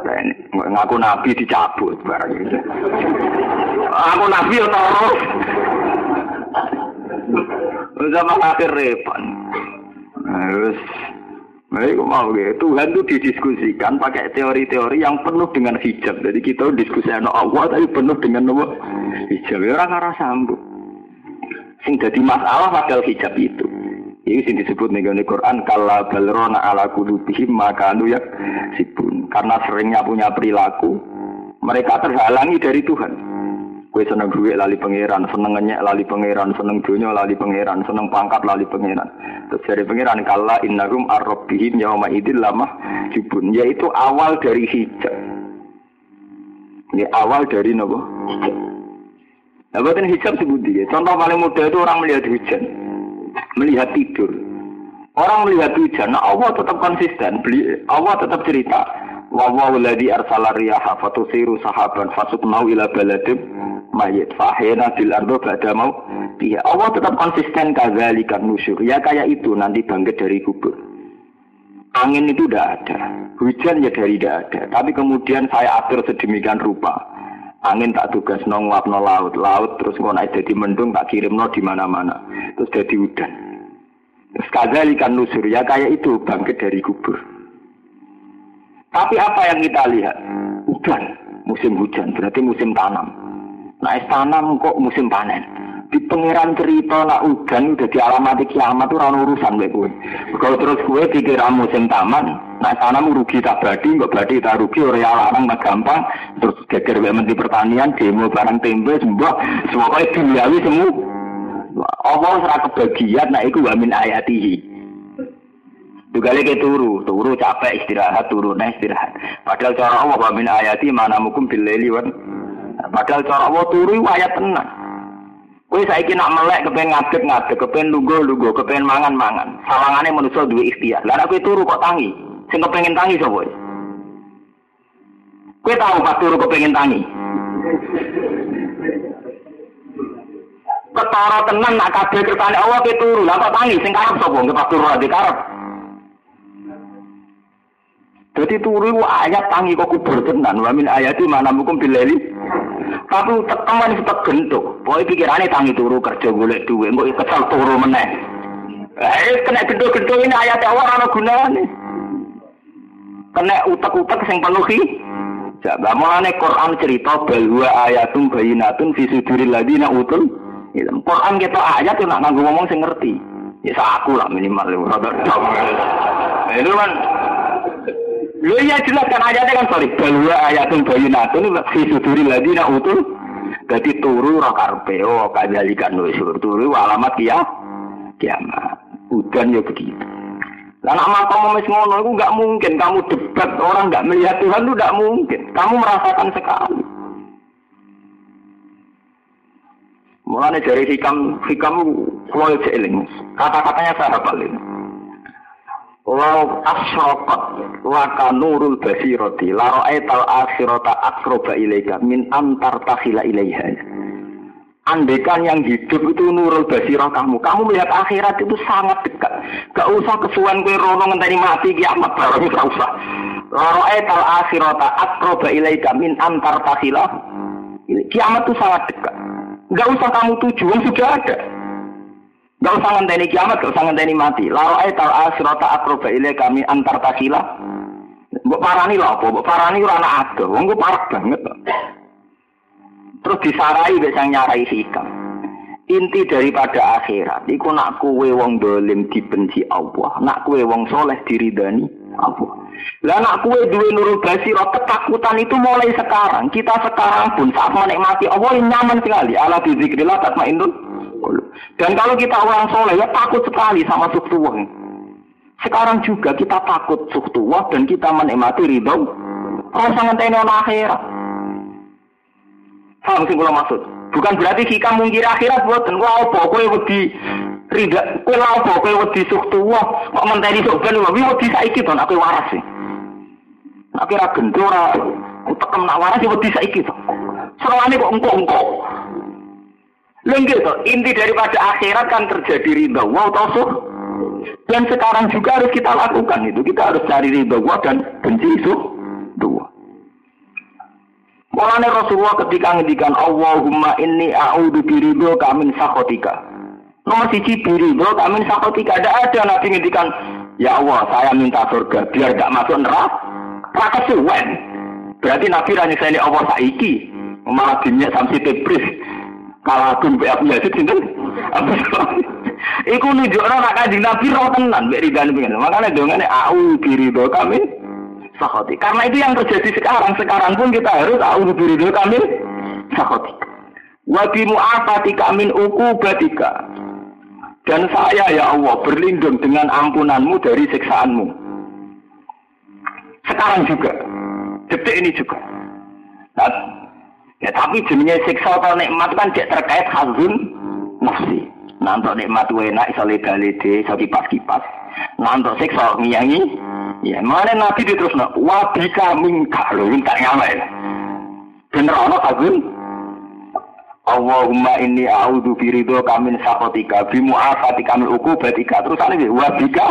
S1: Keren. Ngaku nabi dicabut barang itu. <laughs> Aku nabi ya terus. Zaman akhir repot. Terus, nah, itu mau ya. Tuhan itu didiskusikan pakai teori-teori yang penuh dengan hijab. Jadi kita diskusi anak Allah tapi penuh dengan apa? Hijab. Ya orang arah sambung. Sing jadi masalah padahal hijab itu. Ini sing disebut nih Quran kala balrona ala kulubihim maka ya sibun. Karena seringnya punya perilaku, mereka terhalangi dari Tuhan. Kue seneng duit lali pangeran, seneng ngenyek lali pangeran, seneng dunia lali pangeran, seneng pangkat lali pangeran. Terus dari pangeran kala innahum arrobihim yauma idil lama jubun. Yaitu awal dari hijab. Ini awal dari nopo. Nah, buatin hijab sebut dia. Contoh paling mudah itu orang melihat hujan melihat tidur. Orang melihat hujan, nah Allah tetap konsisten. Allah tetap cerita. Wa ladzi arsala riyaha fatusiru sahaban fasuknau ila baladim mayit fahena bil ardo ba'da mau dia Allah tetap konsisten kadzalikan nusyur. Ya kayak itu nanti bangkit dari kubur. Angin itu tidak ada. Hujan ya dari tidak ada. Tapi kemudian saya atur sedemikian rupa. Angin tak tugas no no laut. Laut terus ngono jadi mendung tak kirim no di mana mana terus jadi udan Sekali ikan nusur ya kayak itu bangkit dari kubur. Tapi apa yang kita lihat? Hujan, musim hujan, berarti musim tanam. Nah, tanam kok musim panen. Di pengiran cerita nak hujan udah dialamati kiamat tuh rano urusan gue gue. Kalau terus gue pikiran musim taman, nah tanam rugi tak badi, nggak badi tak rugi, orang larang tak gampang. Terus geger menteri pertanian, demo barang tempe, semua, semua kayak duniawi semua. Allah ora kebagian nek iku wa min ayatihi. Tugale ke turu, turu capek istirahat, turu nah istirahat. Padahal cara Allah wa min ayati mana mukum bil laili wan. Padahal cara Allah turu ayat tenang. Kowe saiki nak melek kepen ngadeg ngadeg, kepen lungguh lungguh, kepen mangan mangan. Sawangane manusa duwe ikhtiar. Nek kowe turu kok tangi? Sing kepengin tangi sapa? Kowe tahu pas turu kepengin tangi? ketara tenan nak kabeh kersane Allah ke turu. Lah tangi sing karep sapa? Nggih pas turu di karep. Jadi turu ayat tangi kok kubur tenan. Wa min ayati mana mukum bilali. Tapi tekan tetep gentuk. Pokoke pikirane tangi turu kerja golek duit, engko kesal turu meneh. Eh kena genduk-genduk ini ayat Allah ora gunane. Kena utek-utek sing penuhi Coba mulane Quran cerita bahwa ayatum bayinatun fi suduril ladina utul Ya, Quran kita ayat tuh nak nganggo ngomong sing ngerti. Ya aku lah minimal ya. <laughs> Nah, itu kan Lu iya jelas kan ayatnya kan sorry. Balwa ayatun bayinatun fi suduril ladina utul. Jadi turu roh karpe oh kajalikan nusur turu alamat ya kiamat. Udan ya begitu. Lah nak kamu mes ngono itu nggak mungkin kamu debat orang nggak melihat Tuhan itu nggak mungkin. Kamu merasakan sekali. Mulane dari hikam hikam kulo eling. Kata-katanya saya hafal ini. Lau asrokat laka nurul basiroti laro etal akhirota akroba ilaika min antar takhila ilaiha. Andekan yang hidup itu nurul basirah kamu. Kamu melihat akhirat itu sangat dekat. Gak usah kesuan kue rono ngenteni mati kiamat barang gak usah. Laro etal akhirota akroba ilaika min antar takhila. Kiamat itu sangat dekat. Gak usah kamu tuju, sudah ada. Gak usah ngenteni kiamat, gak usah ngenteni mati. Laro ayat al asrota akroba ile kami antar tasila. Mbok parani lah apa? Mbok parani ora ana ado. Wong parah banget. Terus disarai wis nyarai hikam. Inti daripada akhirat iku nak kuwe wong dolim dibenci Allah, nak kuwe wong soleh diridani Allah. Lah anak kue duwe nurul basirah ketakutan itu mulai sekarang. Kita sekarang pun saat menikmati Allah yang nyaman sekali. Ala bizikrillah tatmainnul Dan kalau kita orang soleh ya takut sekali sama suktuwah. Sekarang juga kita takut suktuwah dan kita menikmati ridho. Rasa ngenteni ana akhirat. Paham sing kula maksud? Bukan berarti kita mungkir akhirat buat dan apa kowe wedi rida kowe apa kowe wedi suktuwah kok menteni sok ben wedi saiki to kowe waras sih. Nak kira gendora, tekem nak waras ya wedi saiki to. Kok engko-engko. Lengge to, inti daripada akhirat kan terjadi ridha wa wow, Dan sekarang juga harus kita lakukan itu. Kita harus cari ridha wa dan benci itu dua. Mulane Rasulullah ketika ngendikan Allahumma inni a'udzu biridhoka min sakhatika. Nomor siji biridhoka min sakhatika. Ada ada Nabi ngendikan, Ya Allah, saya minta surga biar gak masuk neraka. Raka suwen. Berarti Nabi saya Allah saiki. Malah dunia samsi tebris. Kalau aku mbak Abu Yazid sinten? Abu Iku nunjukno nek kanjeng Nabi roh tenan mbek ridane pengen. Makane dongane au birido kami sahoti. Karena itu yang terjadi sekarang. Sekarang pun kita harus au birido kami sahoti. Wa bi mu'afatika min uqubatika. Dan saya ya Allah berlindung dengan ampunanmu dari siksaanmu. Sekarang juga. Detik ini juga. Nah, ya tapi jenisnya siksa atau nikmat kan tidak terkait hazun nafsi. Untuk nikmat enak, iso lede-lede, iso kipas-kipas. Untuk siksa ngiyangi, ya mana nabi terus nak wabika mingka loh, minta nyamai. Bener ono hazun? Allahumma inni a'udzu biridho kamin sakotika bimu afati kamin ukubatika terus ini wabika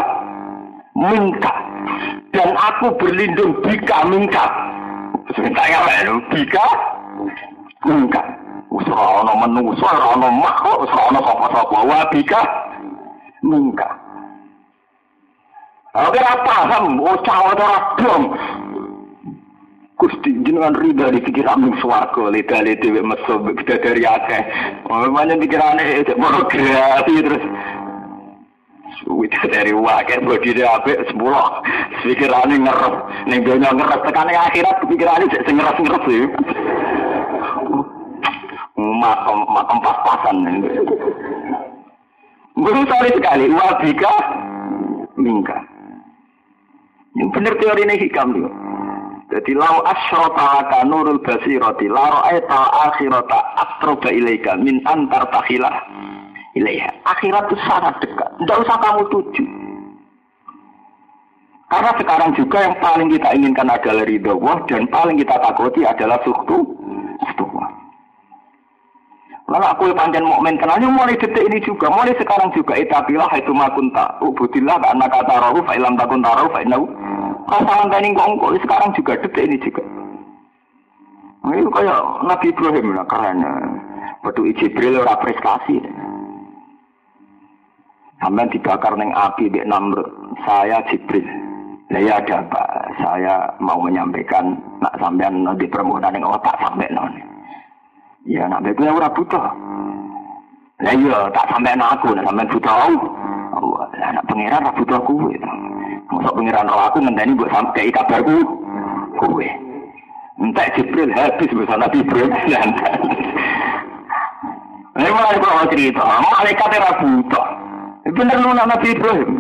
S1: minka. Dan aku berlindung bika minka. Sebentar ya bika minka usra ana menungso ana makhluk usra ana sapa-sapa. Bika minka Oke, apa paham, oh cawa ora dong. Gusti jenengan rida di pikiran swarga leda-leda wek meso kita dari akeh. Oh, mana pikirane pornografi terus. Wita dari wakil bodi dia apik sepuluh. Pikirane ngerep, ning donya ngerep tekane akhirat pikirane sing ngerep-ngerep sih. Makom makom pas-pasan. Guru sekali, wabika mingka. Yang benar teori ini hikam dia. Jadi lau asyrota laka nurul basirati la ra'aita akhirata astroba ilaika min antar takhilah ilaiha. Akhirat itu sangat dekat. Tidak usah kamu tuju. Karena sekarang juga yang paling kita inginkan adalah ridho Allah dan paling kita takuti adalah suktu. Suktu Lalu aku panjang mukmin kenalnya mulai detik ini juga, mulai sekarang juga itabilah itu makunta, ubudillah karena kata rohu fa'ilam takun taruh fa'inau. Kasalan tani kongko sekarang juga detik ini juga. Nah, itu kayak Nabi Ibrahim lah karena Batu Jibril ora prestasi. Sampai dibakar neng api di Namrud. Saya Jibril. Nah ya ada apa? Saya mau menyampaikan nak sampean di permohonan yang tak sampai non. Ya nak betul ora butuh. Lah iya tak sampai aku, nak sampai butuh Allah. Lah nak pangeran ora butuh aku. Masuk pangeran aku ngenteni mbok sampai kabarku kowe. Entek Jibril habis bersama Nabi Ibrahim. Ini mulai kalau cerita, malaikat ora butuh. Bener lu Nabi Ibrahim.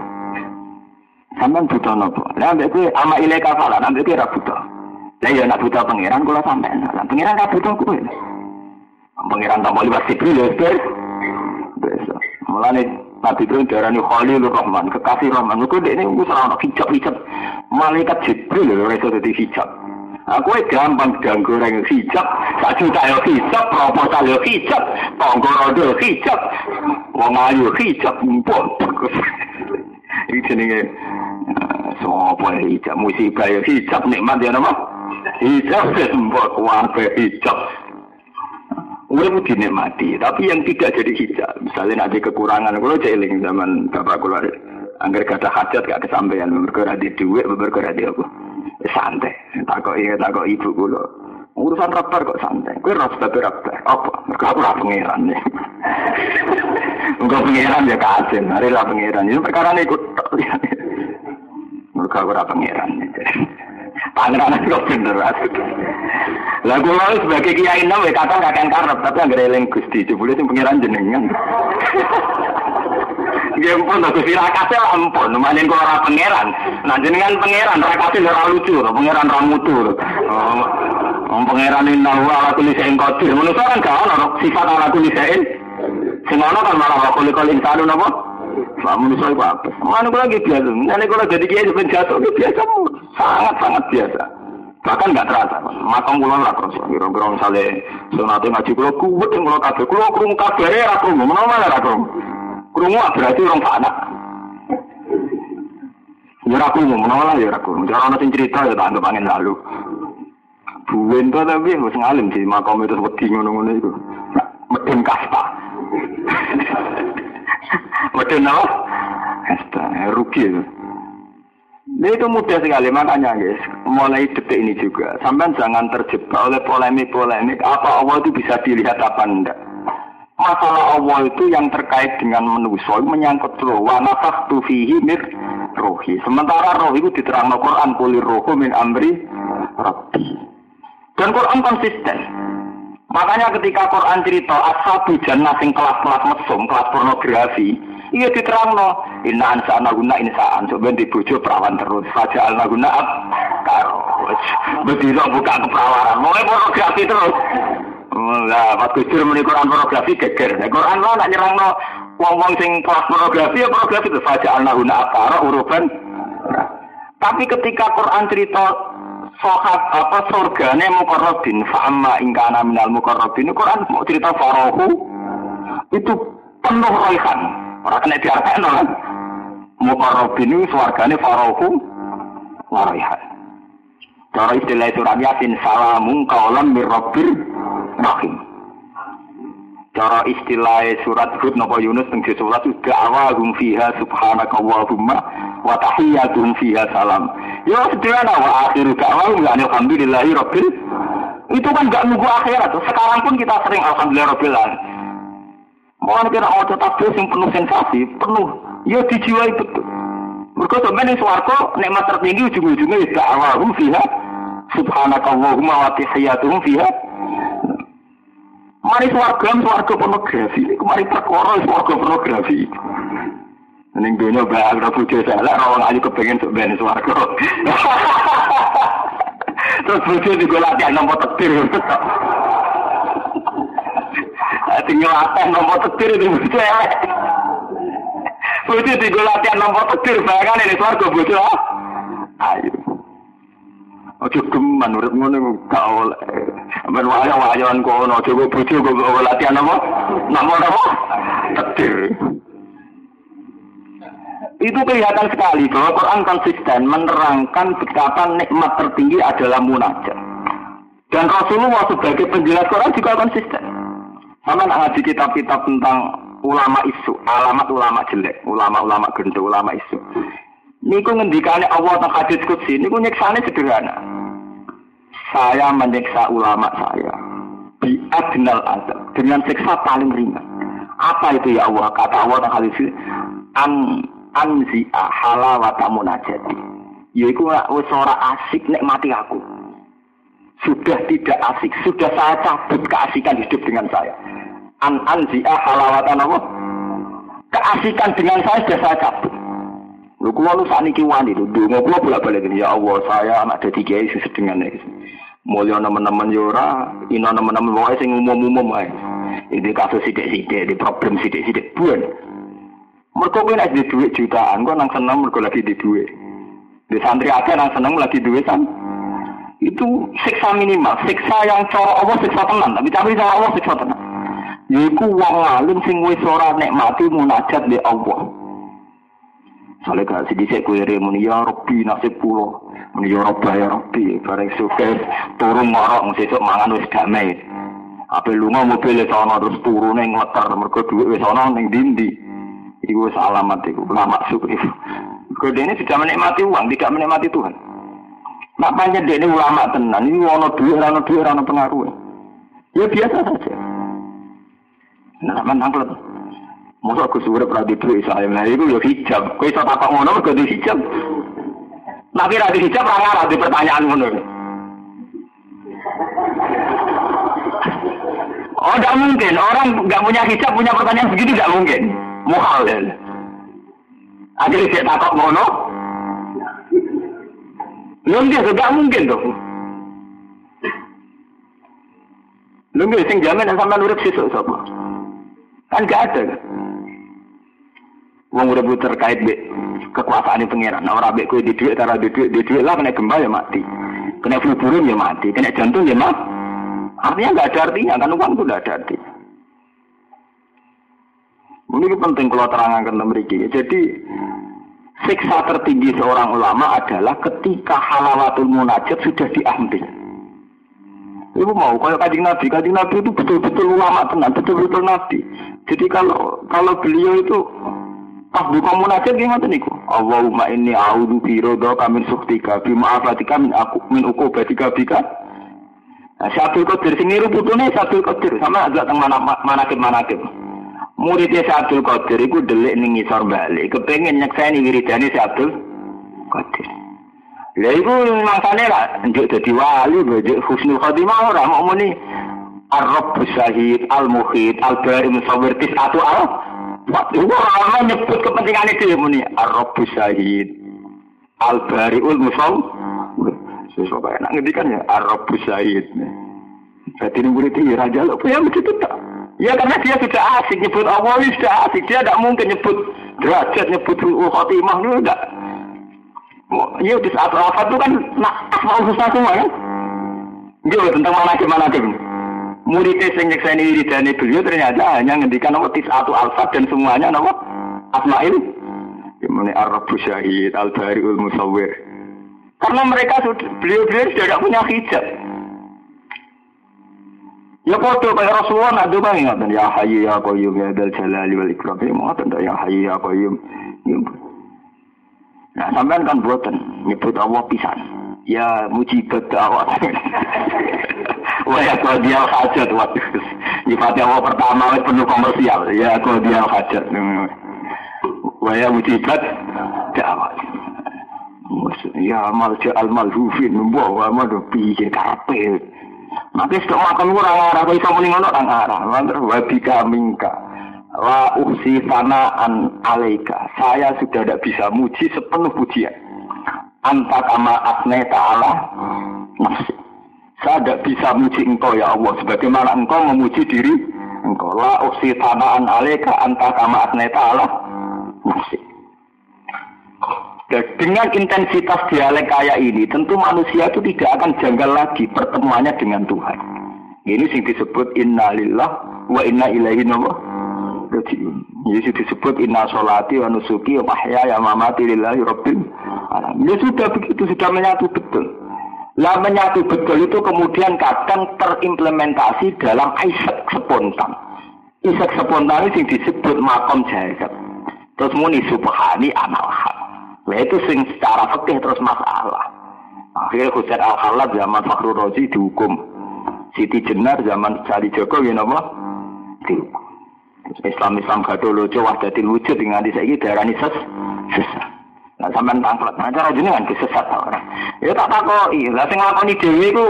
S1: Sampai buta nopo. Lah ambek kowe ama ilaika fala, ambek kowe ra buta. Lah ya nak buta pangeran kula sampean. Lah pangeran ra buta kowe. Pangeran tak liwat Jibril ya ber. Biasa. Mulane Nabi Ibrahim darani Khalilur Rahman, kekasih Rahman. Kok dekne wis ora ono hijab-hijab. Malaikat Jibril lho iso dadi hijab. Aku gampang ganggu orang hijab, tak juta yo hijab, proposal yo hijab, tonggo rodo hijab, wong ayu hijab, mpun. Iki jenenge sapa hijab musibah yo hijab nikmat ya nama. Hijab mbok kuwabe hijab. Urip dinikmati, tapi yang tidak jadi hijab. Misalnya nanti kekurangan, kalau jeling zaman bapak kula anggar kata hajat gak kesampaian, bergerak di duit, bergerak di apa santai. Takok iya takok ibu kula. Urusan rapar kok santai. Kowe ras tapi rapar. Apa? Mergo aku ora pangeran. Engko pangeran ya kajen, hari lah pangeran. Itu perkara ikut Mereka ora pangeran. Pangeran kok bener Lah kula sebagai kiai nom ya kata kakek karep tapi anggere eling Gusti jebule sing pangeran jenengan. Nggih pun aku sira kate ampun, manen kula ora pangeran. Nah jenengan pangeran ra kate ora lucu, pangeran ra mutu. Oh, Wong pangeran inna wa ala kulli shay'in qadir. Manusa kan gak ono sifat ala kulli shay'in. Sing ono kan malah wa kulli kulli insanu? Lah manusa iku apa? Mana kula lagi biasa. Nek kula jadi kiai ben jatuh biasa. Sangat-sangat biasa. bahkan nggak terasa. Makam kula lah terus kira-kira misalnya sunate ngaji kula kuwet sing kula kabeh. Kula krungu kabeh ra krungu menawa malah ra krungu krungu berarti orang fana. Ya ra krungu menawa lah ya ra krungu cara cerita ya tak anggap angin lalu. Buwen tuh tapi wis ngalim sih. Makam itu wedi ngono-ngono itu medun kasta <laughs> medun apa kasta rugi itu Nah itu mudah sekali makanya guys, mulai detik ini juga, sampai jangan terjebak oleh polemik-polemik apa Allah itu bisa dilihat apa enggak. Masalah Allah itu yang terkait dengan manusia menyangkut roh, wa nafaktu fihi mir rohi. Sementara roh itu diterang no Quran kulir rohu min amri rabbi. Dan Quran konsisten. Makanya ketika Quran cerita ashabu jannah sing kelas-kelas mesum, kelas pornografi, Iya diterangno. Inna ansa guna insaan. Coba di bojo perawan terus. Faja al guna ab. Karo. Begitu buka keperawanan. Mulai pornografi terus. Lah, pas kujur meni Quran pornografi geger. Nah, Quran lo nak nyerangno wong-wong sing kelas pornografi ya pornografi itu faja al guna ab. Karo uruban. Tapi ketika Quran cerita sohat apa surgane mukarrabin fa ingkana minal mukarrabin Quran mau cerita farohu itu penuh raihan Orang kena diartekno kan. Mukarrabin ini suargane farohu waraihan. Cara istilah surat Yasin salamun kaulam mirrabir rahim. Cara istilah surat Hud napa Yunus teng surat da'awahum fiha subhanaka Allahumma wa tahiyyatuhum fiha salam. Ya sederhana wa akhiru da'awahum ya alhamdulillahi rabbil itu kan nggak nunggu akhirat. Sekarang pun kita sering alhamdulillah rabbil. Mau kira mau tetap yang penuh sensasi, penuh. Ya dijiwai betul. Mereka sampai ini suarco nikmat tertinggi ujung-ujungnya ya awalum fiha. Subhanakallahumma wa tihiyatuhum fiha. Mari suarga, suarga pornografi. Mari perkara suarga pornografi. Ning dunia bahas rabu desa lah, orang aja kepengen sebenarnya suarga. <laughs> Terus bojo juga latihan nomor tektir. tinggal latih nomor tetir itu <laughs> bucu elek. Bucu tinggal latihan nomor tetir, bayangkan ini bucu ah. Ayo. Ojo geman urip ngono gak oleh. Ben waya wayan kono ojo go bojo go latihan apa? Nomor apa? Tetir. Itu kelihatan sekali bahwa Quran konsisten menerangkan betapa nikmat tertinggi adalah munajat. Dan Rasulullah sebagai penjelas Quran juga konsisten. Sama nak ngaji kitab-kitab tentang ulama isu, alamat ulama jelek, ulama-ulama gendut, ulama isu. Niku ngendikane Allah tentang hadis kutsi, niku nyeksane sederhana. Saya menyiksa ulama saya di adnal azab dengan siksa paling ringan. Apa itu ya Allah? Kata Allah tentang hadis an anzi'a halawata munajati. Yaiku ora asik nek mati aku sudah tidak asik, sudah saya cabut keasikan hidup dengan saya. An anzi'ah halawatan apa? Keasikan dengan saya sudah saya cabut. Lu kulo lu saat ini wani itu, dulu kulo bolak balik ya Allah saya anak dari kiai dengan ini. Mulia teman-teman yora, ina teman-teman pokoknya sing umum-umum aja. Ini kasus sidik-sidik, di problem sidik-sidik buan. Mereka punya di duit jutaan, kok nang seneng mereka lagi di duit. Di santri aja nang seneng lagi duit san itu siksa minimal, siksa yang cara Allah siksa tenan, tapi tapi cara Allah siksa tenan. Yaiku wong alim sing wis ora nikmati munajat di Allah. Soalnya gak sedih kue muni ya Rabbi nasib pulo, muni ya Rabbi ya bareng suke turun ngorok sesuk mangan wis damai. Apa lunga mobil sono terus turun ning motor mergo dhuwit wis ana ning dindi. Wis alamat iku, lama syukur. Mergo ini sudah menikmati uang, tidak menikmati Tuhan. Nak panjang dia ini ulama tenan, ini wono duit, rano duit, rano pengaruh. Ya biasa saja. Nah, menang. Masa aku pernah di duit saya, nah itu ya hijab. Kau bisa tapak ngono, kau di hijab. Nabi ra hijab ra ngarah di pertanyaan ngono. Oh, tidak mungkin. Orang nggak punya hijab punya pertanyaan begitu tidak mungkin. Muhal. Ya. Akhirnya dia takut ngono. Dia tidak mungkin tuh. Dia sing jamin sama nurut sisuk sapa. Kan gak ada kan. Wong udah terkait be kekuasaan pengiran. Nah orang be kue di duit, tara di duit, di duit lah kena gempa ya mati. Kena flu burung ya mati, kena jantung ya mati. Artinya nggak ada artinya kan uang itu nggak ada artinya. Ini penting kalau terangkan memiliki. Jadi siksa tertinggi seorang ulama adalah ketika halawatul munajat sudah diambil. Ibu mau kalau kajian Nabi, kajian Nabi itu betul-betul ulama tenang, betul-betul Nabi. Jadi kalau kalau beliau itu Pas buka munajat gimana niku? Allahumma inni a'udzu bi ridha min suktika bi ma'afatika min aku min uqubatika bika. Nah, Syabdul Qadir sing niru putune Syabdul Qadir sama agak teng mana manakib-manakib. Muridnya Syabdul Qadir iku delik ning ngisor balik, kepengin nyekseni wiridane Syabdul Qadir. Lha iku mangsane lah njuk dadi wali, njuk husnul khotimah ora mau muni Ar-Rabb Syahid Al-Muhid Al-Bari Musawwir Tis'atu al Allah nyebut kepentingan itu ya muni Ar-Rabbu Syahid. Al-Bari'ul Musaw. Sesuatu kayak nak ngedikan ya? Ar-Rabbu Syahid. Jadi ini murid ini raja lo ya begitu tak Ya karena dia sudah asik nyebut Allah sudah asik. Dia tidak mungkin nyebut derajat nyebut khotimah itu enggak Ya di saat wafat itu kan nak asmaul husna semua kan Dia tentang mana gimana muridnya sing nyekseni wiridane beliau ternyata hanya ngendikan nama atau alfa dan semuanya nama asmail Gimana Arabu Syahid, Al-Bari'ul Musawwir. Karena mereka sudah, beliau-beliau sudah tidak punya hijab. Ya foto kayak Rasulullah nak doa ingat ya Hayy ya Qayyum ya Dal Jalali wal Ikram ya ngoten ya Hayy ya Qayyum. Ya, nah sampean kan buatan nyebut Allah pisan. Ya mujibat dakwah. <laughs> Wah ya kalau dia hajat waktu Nyifatnya Allah pertama penuh komersial. Ya dia hajat Wah ya mujibat Dakwah Ya amal al malhufin Membawa amal piye kape. Nanti sudah makan orang arah Kau bisa meningon orang arah. Wabika minka Wa usi sanaan alaika. Saya sudah tidak bisa muji sepenuh pujian. Anta kama asne ta'ala Nafsi saya tidak bisa muji engkau ya Allah. Sebagaimana engkau memuji diri engkau. La usi tanaan aleka anta kama asneta Allah. Dengan intensitas dialek kayak ini, tentu manusia itu tidak akan janggal lagi pertemuannya dengan Tuhan. Ini sing disebut innalillah wa inna ilaihi Ini sing disebut inna solati wa nusuki wa mahya ya mamati lillahi rabbil alamin. Ya sudah begitu, sudah menyatu betul. Lah menyatu betul itu kemudian kadang terimplementasi dalam isak spontan. Isak spontan itu disebut makom jahat. Terus muni subhani amal hak. Nah itu sing secara fikih terus masalah. Akhirnya Husain al zaman Fakhrul Razi dihukum. Siti Jenar zaman Sari Joko ya nama dihukum. Islam Islam gado lucu wahdatil wujud dengan ini darah ses sesat. Nah, sampean tangklet. Nah, cara jenengan disesat ora. Ya tak takoki. Lah sing nglakoni dhewe iku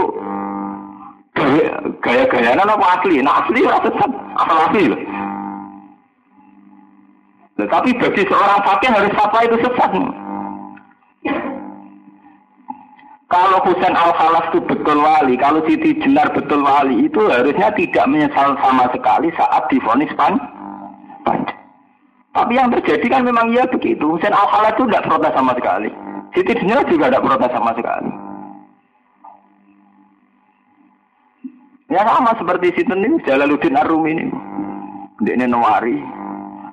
S1: gaya-gayaan apa asli? Nah, asli ora sesat. Asal asli loh. Nah, tapi bagi seorang fakir harus apa itu sesat. Kalau Husain al khalas itu betul wali, kalau Siti Jenar betul wali, itu harusnya tidak menyesal sama sekali saat difonis pan panjang. Tapi yang terjadi kan memang ya begitu. Husain al khala itu tidak protes sama sekali. Siti Jenar juga tidak protes sama sekali. Ya sama seperti Sinten ini, Jalaluddin Arum ini. Dia ini nawari.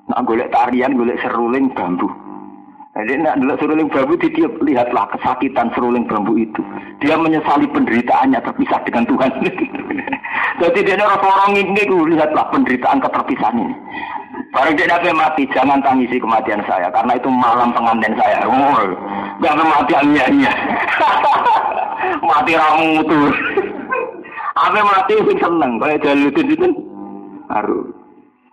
S1: Nak golek tarian, golek seruling bambu. Jadi nak dulu seruling bambu, dia lihatlah kesakitan seruling bambu itu. Dia menyesali penderitaannya terpisah dengan Tuhan. <laughs> Jadi dia orang orang ini, lihatlah penderitaan keterpisahan ini. Barang dia nabi mati, jangan tangisi kematian saya, karena itu malam pengantin saya. Oh, jangan mati alnya mati <laughs> ramutur. <laughs> Apa mati sing seneng, kayak jaludin itu. Haru.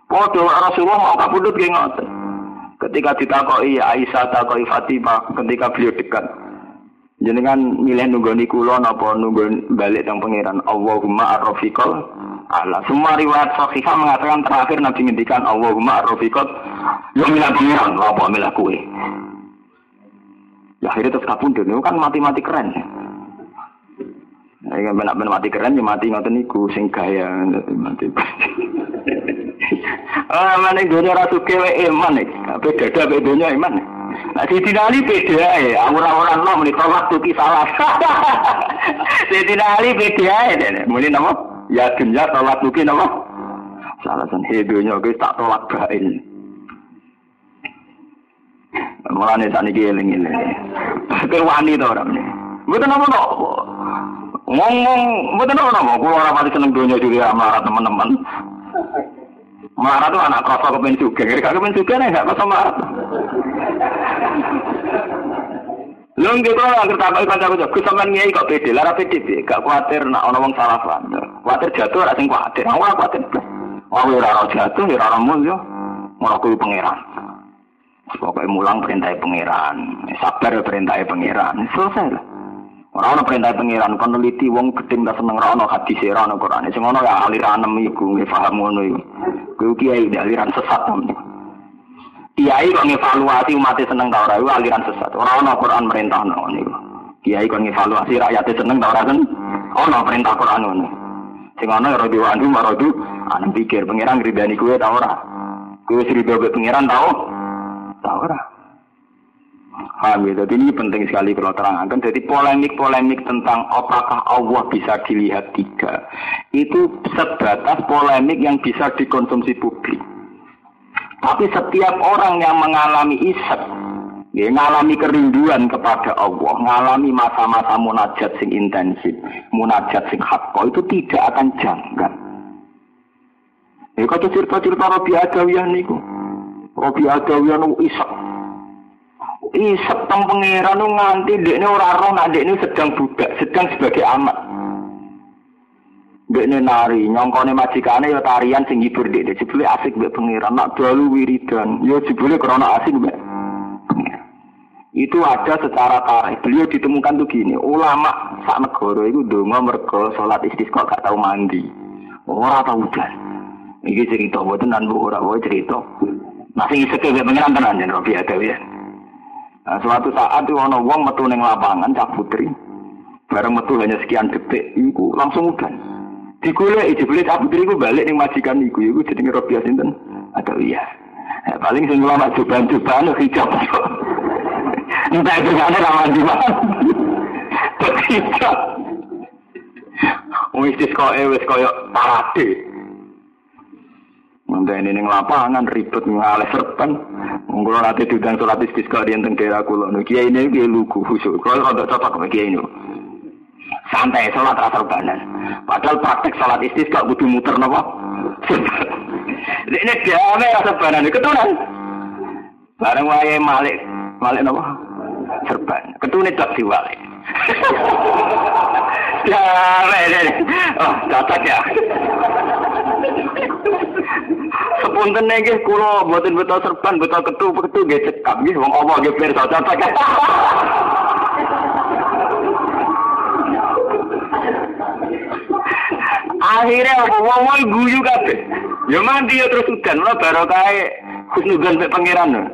S1: Podo Rasulullah mau kabudut kayak ngoten. Ketika ditakoi Aisyah takoi Fatimah, ketika beliau dekat, Jenengan milih nunggoni kula napa nunggu balik teng pangeran Allahumma arrafiqal Allah. Semua riwayat sahihah mengatakan terakhir Nabi ngendikan Allahumma arrafiqal yo milih pangeran apa milih kue. Ya akhirnya terus kapundhut itu kan mati-mati keren. Ya kan benak mati keren ya mati ngoten niku sing gaya mati. Ah mana dunia ratu kewe iman nih, apa dada bedonya iman. Nah, si Ali beda ya, orang-orang lo menikah waktu ki salah. si Ali beda ya, muni nama ya dunia tolak mungkin apa? Alasan hidupnya gue tak tolak bain. Mulai nih sani giling ini. Pakai wani tuh orang ini. Betul apa tuh? Ngomong, betul apa tuh? Gue orang pasti seneng dunia juga sama teman-teman. Marah tuh anak kosong kepen juga. kira kepen juga nih, gak kosong marah. Lho nggih kula anggere takoki kancaku Gus sampean ngiyai kok pede, lara pede piye? Gak kuwatir nek ana wong salah paham. Kuwatir jatuh ora sing kuwatir. Ora kuwatir. Oh ora ora jatuh, ora ora mul yo. Ora kuwi pangeran. Mulang perintah pangeran, sabar perintah pangeran, selesai lah. Orang ana perintah pangeran kon neliti wong gedeng ta seneng ora ana hadis ora ana Quran. Sing ngono ya aliran iku nggih paham ngono iku. Kuwi kiai aliran sesat Kiai kok ngevaluasi umat seneng ta ora aliran sesat. Ora ana Quran merintah ngono niku. Kiai kok ngevaluasi rakyat seneng ta ora kan? Ana perintah Quran ngono. Sing ana ora diwandu marodu ana pikir pangeran ridani kuwe ta ora. Kuwe ridho be pangeran ta ta ora. Paham ya, ini penting sekali kalau terangkan. Jadi polemik-polemik tentang apakah Allah bisa dilihat tiga, itu sebatas polemik yang bisa dikonsumsi publik. Tapi setiap orang yang mengalami isek, ya, mengalami kerinduan kepada Allah, mengalami masa-masa munajat sing intensif, munajat sing hakko itu tidak akan janggal. Ya kata cerita-cerita Robi Adawiyah niku. Robi Adawiyah niku isek. Isek teng pangeran nganti dekne ora roh nek dekne sedang budak, sedang sebagai amat. Dekne nari, nyongkone majikane ya tarian sing hibur dek. Jebule asik mbek pengiran, nak dalu wiridan. Ya jebule krana asik mbek itu ada secara tarikh. Beliau ditemukan tuh gini, ulama sak negara itu donga mergo salat istisqa gak tau mandi. Ora tau udan. Iki cerita boten nan ora wae cerita. Masih isek mbek pengiran tenan yen Robi ada ya. Nah, suatu saat itu ana wong metu ning lapangan cak putri. Bareng metu hanya sekian detik, iku langsung udan. Digolek jebule Abu Dhir iku balik ning majikan iku iku jenenge Rabiah sinten? Atau iya. Ya, paling sing ulama coban-coban hijab. <laughs> Entah itu mana ramah di mana. <laughs> Hijab. Wis koyo wis koyo parade. Ini ning lapangan ribet ngalih serpen. Mungkin nanti diundang sholat istisqa di teng daerah kulo. Kiai ini kiai lugu khusyuk. Kalau ada cocok kiai ini santai sholat rasa banan. Padahal praktek sholat istisqa kudu muter napa? <laughs> Ini damai rasa banan ketunan. Bareng wae malik malik napa? Serban. Ketune tak diwalik. Damai Oh, cocok ya. <laughs> Sepunten nggih kula mboten betul serban, betul ketu, ketu nggih cekap nggih wong apa nggih pirsa cocok. <laughs> Akhirnya apa wong wong guyu kabeh. Ya mandi ya terus udan lho barokahe husnudzon mek pangeran.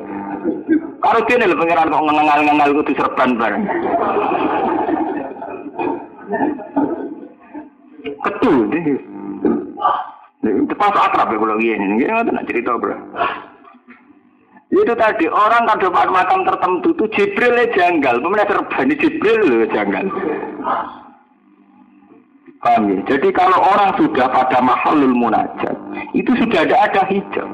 S1: Karo dene lho pangeran kok ngengal-ngengal kudu serban bareng. Ketu deh. Itu pas akrab ya kalau gini, ini nggak cerita bro. Itu tadi orang dapat makam tertentu itu Jibril janggal, pemenang serban Jibril loh janggal. Paham ya? Jadi kalau orang sudah pada mahalul munajat, itu sudah ada ada hijab.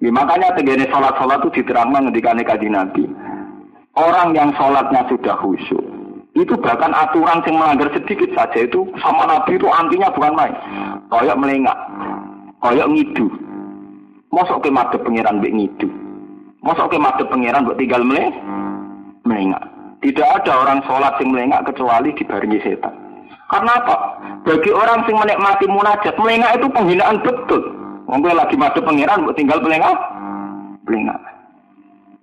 S1: Ya, makanya tegene sholat-sholat itu diterangkan ketika kaji Nabi. Orang yang sholatnya sudah khusyuk, itu bahkan aturan yang melanggar sedikit saja itu sama Nabi itu antinya bukan main. Koyok melengak, koyok ngidu. Mosok ke mati pangeran bek ngidu. Mosok ke mati pangeran buat tinggal melengak. Tidak ada orang sholat yang melengak kecuali dibarengi setan. Karena apa? Bagi orang yang menikmati munajat, melengak itu penghinaan betul. Mungkin lagi pangeran, buat tinggal melengak. Melengak.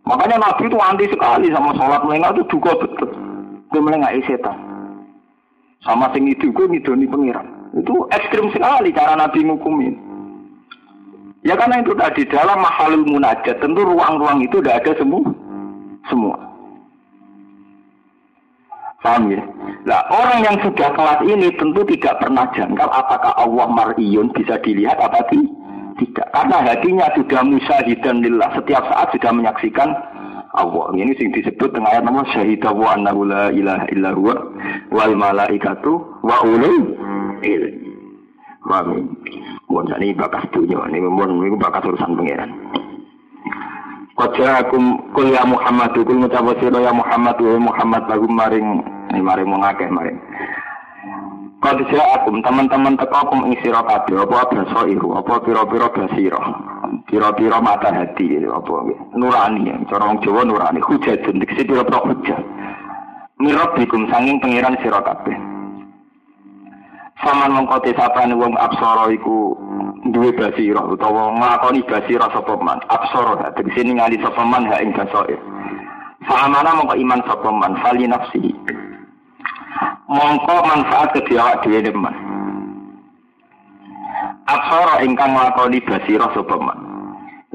S1: Makanya Nabi itu anti sekali sama sholat melengah itu juga betul. Dia melengah setan. Sama sing itu gue ngidoni pengiran. Itu ekstrim sekali cara Nabi ngukumin. Ya karena itu tadi dalam mahalul munajat tentu ruang-ruang itu tidak ada semua. Semua. Paham ya? Nah, orang yang sudah kelas ini tentu tidak pernah jangkal apakah Allah mar'iyun bisa dilihat apa tidak. Karena hatinya sudah musyahidan lillah. Setiap saat sudah menyaksikan Allah. Ini sing disebut dengan ayat nama syahidah wa annahu la ilaha illa huwa wal malaikatu wa ulul ilmi. Amin. Mohon ini bakas dunia, ini mohon bakas urusan pangeran. Kau akum kul ya Muhammad kul ngucap sira ya Muhammad wa Muhammad lagu maring maring mengakeh maring. Kau akum teman-teman teko kum ing sira kabeh apa basa iru apa pira-pira basira. Pira-pira mata hati apa nurani cara wong Jawa nurani hujatun dikse pira-pira hujah. Mirabbikum sanging pangeran sira kabeh. Saman mengkote sapane wong absara iku duwe basira utawa nglakoni basira sapa man? Absara tegese ningali sapa man ha ing basair Fa'amana mongko iman sapa man? Fali nafsi. Mongko manfaat ke awak dhewe man. Absara ingkang nglakoni basira sapa man?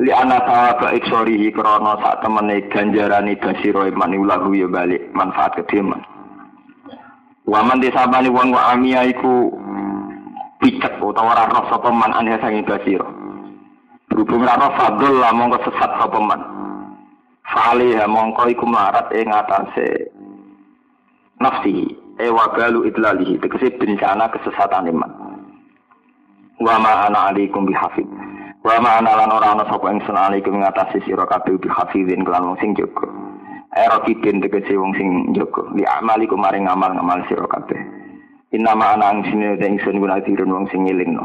S1: Li ana sawaba iksorihi krana sak temene ganjarane basira iman ulahu ya balik manfaat ke dhewe man Waman disabani wong wa amia iku picek utawa ora roh sapa man aneh sange basira. Berhubung ora roh fadl lah mongko sesat sapa man. Fa'aliha mongko iku melarat ing atase nafsi e wagalu idlalihi tegese bencana kesesatan iman. Wa ma ana alaikum bihafid. Wa ma ana lan ora ana sapa ingsun alaikum ing atase sira kabeh bihafidin kelan wong sing jaga. Erokidin tegese wong sing jaga li amali kumaring ngamal-ngamal sira kabeh. Inama anang sini te ingsun guna dirun wong sing ngelingno.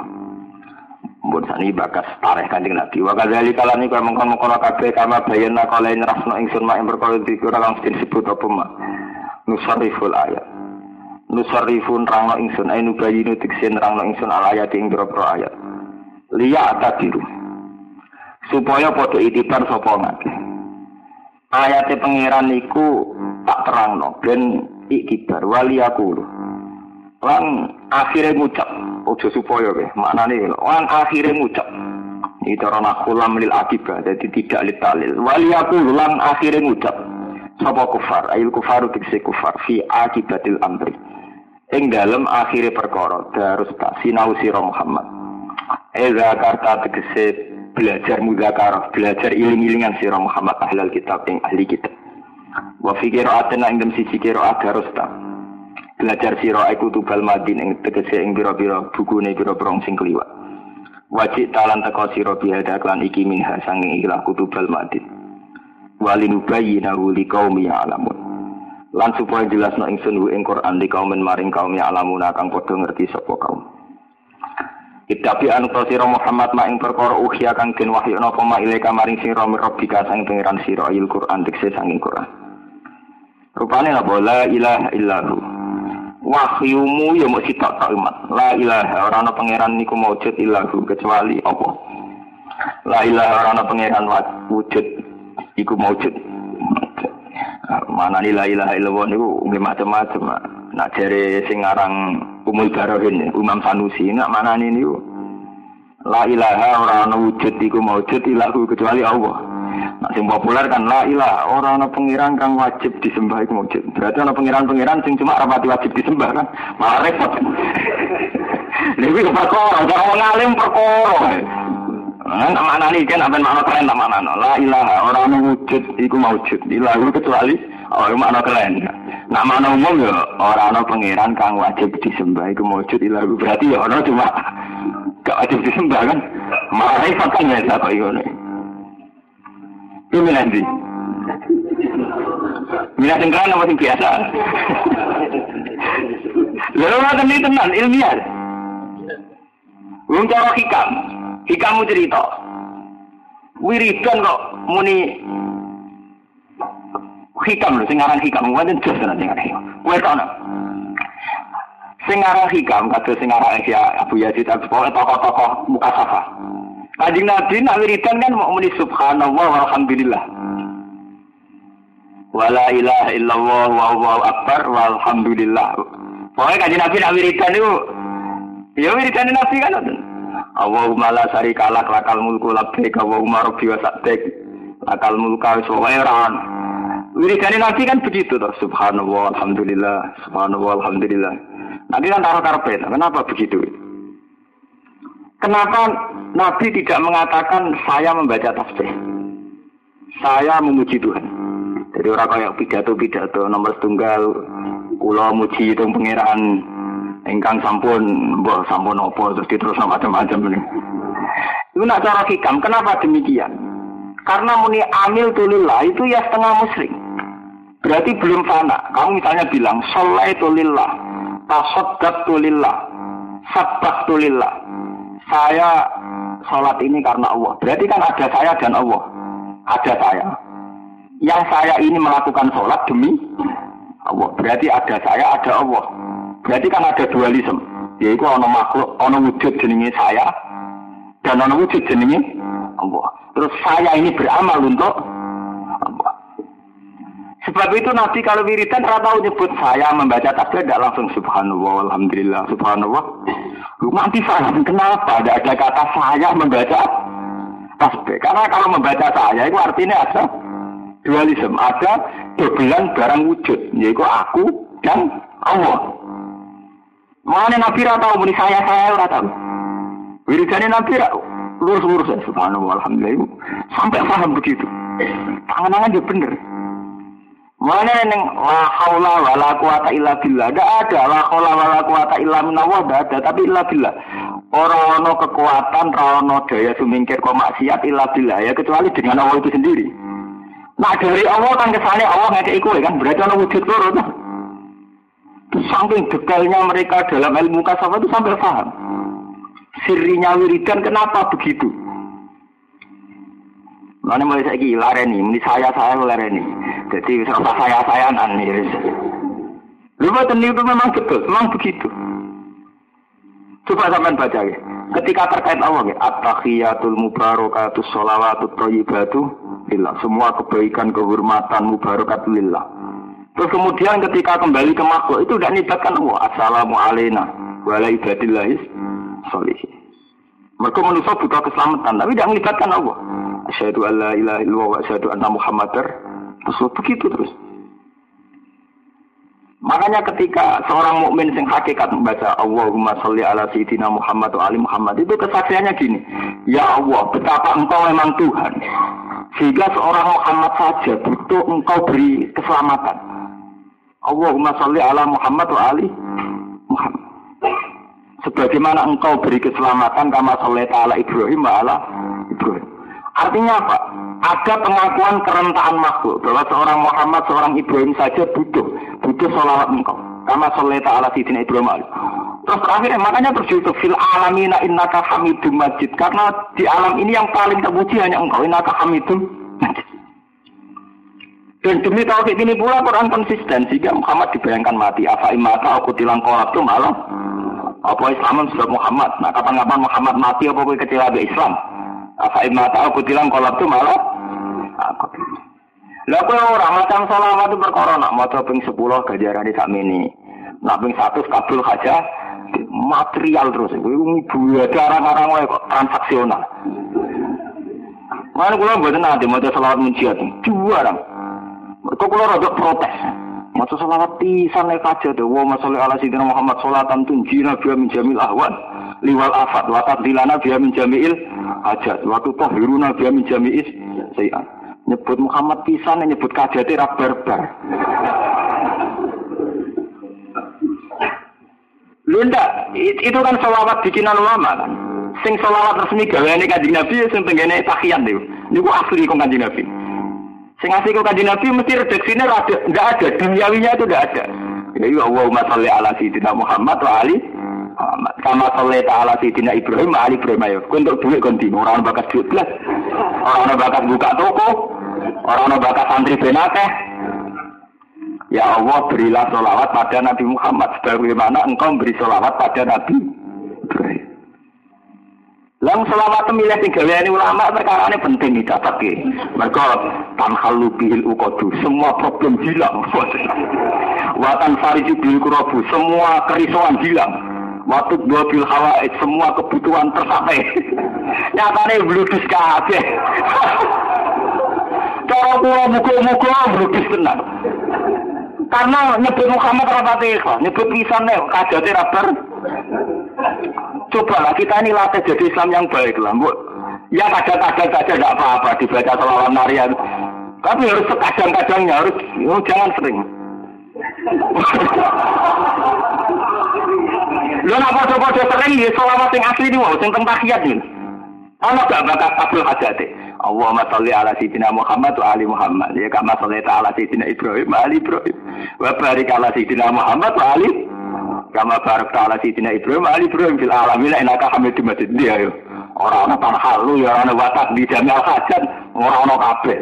S1: Mbon sani bakas tareh Kanjeng Nabi. Wa kadzali kalani kaya mengkon-mengkon kabeh kama bayana kala rasno ingsun mak perkara dikira kang disebut apa mak. Nusariful ayat. Nusarifun rangno ingsun ainu bayinu tiksin rangno ingsun al ayat ing ayat. Liya atadiru. Supaya padha itibar sapa ngakeh ayate pangeran niku tak terangno. Ben ikibar wali aku lan akhirnya ngucap ojo supaya ke maknane lan akhirnya ngucap itu orang akulam lil akibah jadi tidak litalil. Wali aku lan akhirnya ngucap sapa kufar? Ayil kufaru tikse kufar fi akibatil amri. Ing dalam akhirnya perkara darus tak sinau sira Muhammad. Eza karta tegese belajar muzakarah, belajar iling-ilingan sirah Muhammad ahlal kitab yang ahli kitab. Wa fi qira'atin ing dem siji qira'at harus ta. Belajar sirah iku tubal madin ing tegese ing pira-pira bukune pira-pira sing kliwat. Wajib talan teko sira bihada klan iki minha sanging ikhlas kutubal madin. Walinubayyinahu liqaumi ya'lamun. Lan supaya jelasno ingsun ing Quran di kaum maring kaum ya'lamun kang padha ngerti sapa kaum. Itabi anu sira Muhammad ma ing perkara ukhya kang den wahyu napa ma ilaika maring sira mirabbika sang pangeran sira il Quran tekse sanging Quran. Rupane apa la ilaha illahu. Wahyumu ya sitok tok umat. La ilaha ora ana pangeran niku maujud illahu kecuali apa. La ilaha ora ana pangeran wujud iku maujud. Mana la ilaha illallah niku nggih macam-macam. Nak jere sing aran Umul Barohin, Umam Sanusi, nak mana ini La ilaha orang wujud iku maujud ilahu kecuali Allah. Nak sing populer kan la ilaha orang ana pengiran kang wajib disembah iku maujud. Berarti ana pengiran-pengiran sing cuma rapati wajib disembah kan. Malah repot. <laughs> Lha iki perkara, cara wong alim perkara. Nah, mana nih kan apa makna keren mana La ilaha orang wujud iku maujud ilahu kecuali oh makna keren. Nak mana umum ya orang ana pangeran kang wajib disembah iku ilahu berarti ya orang cuma gak wajib disembah kan. Repot kan ya tak kok ngono. Ini nanti. Minat sing keren apa sing biasa? Lalu ngoten iki tenan ilmiah. Wong cara hikam, hikamu cerita. Wiridan kok muni hikam lho sing aran hikam wonten jos sing aran hikam. Kowe kono. Sing aran hikam kados sing aran ya Abu Yazid Al-Bustami tokoh-tokoh muka safa. Kanjeng Nabi nak wiridan kan mau muni subhanallah walhamdulillah. Wala ilaha illallah wallahu akbar walhamdulillah. Pokoknya kaji Nabi nak wiridan itu, ya wiridan Nabi kan Allahumma la syarika lak lakal mulku labbaik Allahumma rabbi wa sa'dik lakal mulka wa. Wiridan Nabi kan begitu toh. Subhanallah, alhamdulillah, subhanallah, alhamdulillah. Nanti kan taruh karpet. Kenapa begitu? Kenapa Nabi tidak mengatakan saya membaca tasbih? Saya memuji Tuhan. Jadi orang kayak pidato-pidato nomor tunggal, kula muji itu pengiraan engkang sampun, mbah sampun opo terus terus macam-macam ini. Itu nak cara hikam, kenapa demikian? Karena muni amil tulillah itu ya setengah muslim. Berarti belum fana. Kamu misalnya bilang, soleh tulillah, tasoddaq tulillah, sabah tulillah. Saya sholat ini karena Allah. Berarti kan ada saya dan Allah. Ada saya yang saya ini melakukan sholat demi Allah. Berarti ada saya, ada Allah. Berarti kan ada dualisme. Yaitu ono makhluk, ono wujud jenenge saya, dan ono wujud jenenge Allah. Terus saya ini beramal untuk. Sebab itu Nabi kalau wiridan rata nyebut saya membaca tasbih tidak langsung subhanallah, alhamdulillah, subhanallah. Nanti paham kenapa? Tidak ada kata saya membaca tasbih. Karena kalau membaca saya itu artinya ada dualisme ada dobelan barang wujud yaitu aku dan Allah. Mana Nabi ra tahu saya saya ora tahu wiridane Nabi lurus-lurus ya subhanallah alhamdulillah. Sampai paham begitu. Tangan-tangan dia bener Mana neng la haula wala quwata illa billah. Enggak ada la haula wala quwata illa minallah enggak ada, tapi illa billah. Ora ono kekuatan, ora ono daya sumingkir kok maksiat illa billah ya kecuali dengan Allah itu sendiri. Nah dari Allah kan kesannya Allah ngekei kue kan berarti ada wujud loro. Saking detailnya mereka dalam ilmu kasafah itu sampai paham. Sirinya wiridan kenapa begitu? Mana mulai saya gila ini, ini saya saya lareni. Jadi serta saya saya nih. Lupa itu memang betul, memang begitu. Coba sampean baca ya. Ketika terkait Allah ya, at-tahiyatul mubarakatus sholawatut thayyibatu lillah. Semua kebaikan, kehormatan, mubarakat lillah. Terus kemudian ketika kembali ke makhluk itu tidak nibatkan Allah. Assalamu alaikum wa ala ibadillahis sholihin. Mereka manusia butuh keselamatan, tapi tidak melibatkan Allah. Asyhadu an la ilaha illallah wa asyhadu anna muhammadar terus begitu terus. Makanya ketika seorang mukmin sing hakikat membaca Allahumma sholli ala sayyidina Muhammad wa ali Muhammad itu kesaksiannya gini, ya Allah, betapa engkau memang Tuhan. Sehingga seorang Muhammad saja butuh engkau beri keselamatan. Allahumma sholli ala Muhammad wa ali Muhammad. Sebagaimana engkau beri keselamatan kama sholli ala Ibrahim wa ala. Artinya apa? Ada pengakuan kerentaan makhluk bahwa seorang Muhammad, seorang Ibrahim saja butuh butuh sholawat engkau. Kama sholli ala sidina Ibrahim ali. Terus akhirnya makanya berjudul fil alamina innaka hamidum majid karena di alam ini yang paling terpuji hanya engkau innaka hamidum majid. Dan demi tauhid ini pula Quran konsisten sehingga Muhammad dibayangkan mati. Apa imata aku tilang kolab itu malah apa Islam sudah Muhammad. Nah kapan-kapan Muhammad mati apa kecil ada Islam. Apa imata aku tilang kolab itu malah aku. Lah kowe ora macam selawat itu perkara nak maca ping 10 gajarane sak mini. Nak ping 100 kabul aja material terus. Ibu ada orang-orang wae kok transaksional. Mana kula mboten nanti maca selawat mujiat. Dua orang. Kok kula rada protes. Maca selawat pisan nek aja to. Wa masalli ala sayyidina Muhammad salatan tunjina biya min jamil ahwan liwal afat wa tadlilana biya min jamil hajat wa tutahhiruna biya min jami'is sayiat. Nyebut Muhammad pisan nyebut kajate ra barbar. Lu ndak, itu kan selawat bikinan ulama kan. Sing selawat resmi gaweane kanjeng Nabi ya sing tenggene tahiyat niku. Niku asli kok kanjeng Nabi. Sing asli kok kanjeng Nabi mesti redaksine ada, enggak ada, duniawinya itu enggak ada. Jadi Allahumma sholli ala sayyidina Muhammad wa ali Muhammad. Kama sholli ta'ala sayyidina Ibrahim ali Ibrahim ayo. Kowe untuk duit konti, orang bakat duit. Orang bakat buka toko, orang bakat santri benakeh, Ya Allah berilah sholawat pada Nabi Muhammad sebagaimana engkau beri sholawat pada Nabi Ibrahim. Lang selawat milih sing gaweane ulama perkara ini penting dicatat ki. Mergo tanhalu bihil uqadu, semua problem hilang. <laughs> Watan fariju kurabu, semua kerisauan hilang. Waktu dua bil hawa, semua kebutuhan tercapai. <laughs> Nyatane bludus kabeh. <laughs> Cara kula muga-muga bludus tenan. Karena nyebut Muhammad rapati nyebut pisan nek kajate rabar Cobalah kita ini latih jadi Islam yang baik lah, Bu. Ya kadang-kadang saja tidak apa-apa dibaca selawat Maria. Tapi harus sekadang-kadangnya harus oh, jangan sering. <laughs> Lu nak foto-foto sering ya selawat yang asli ini mau, yang tahiyat nih. Ono gak bakat kabul hajate. Allahumma sholli ala sayyidina Muhammad wa ali Muhammad. Ya kama shallaita ala sayyidina Ibrahim wa ali Ibrahim. Wa barik ala sayyidina Muhammad wa ali Kama barak ta'ala Sayyidina Ibrahim, Ali Ibrahim fil alamin enaka hamid majid dia yo. Orang ana tanah halu ya orang watak di jami al hajat, orang ana kabeh.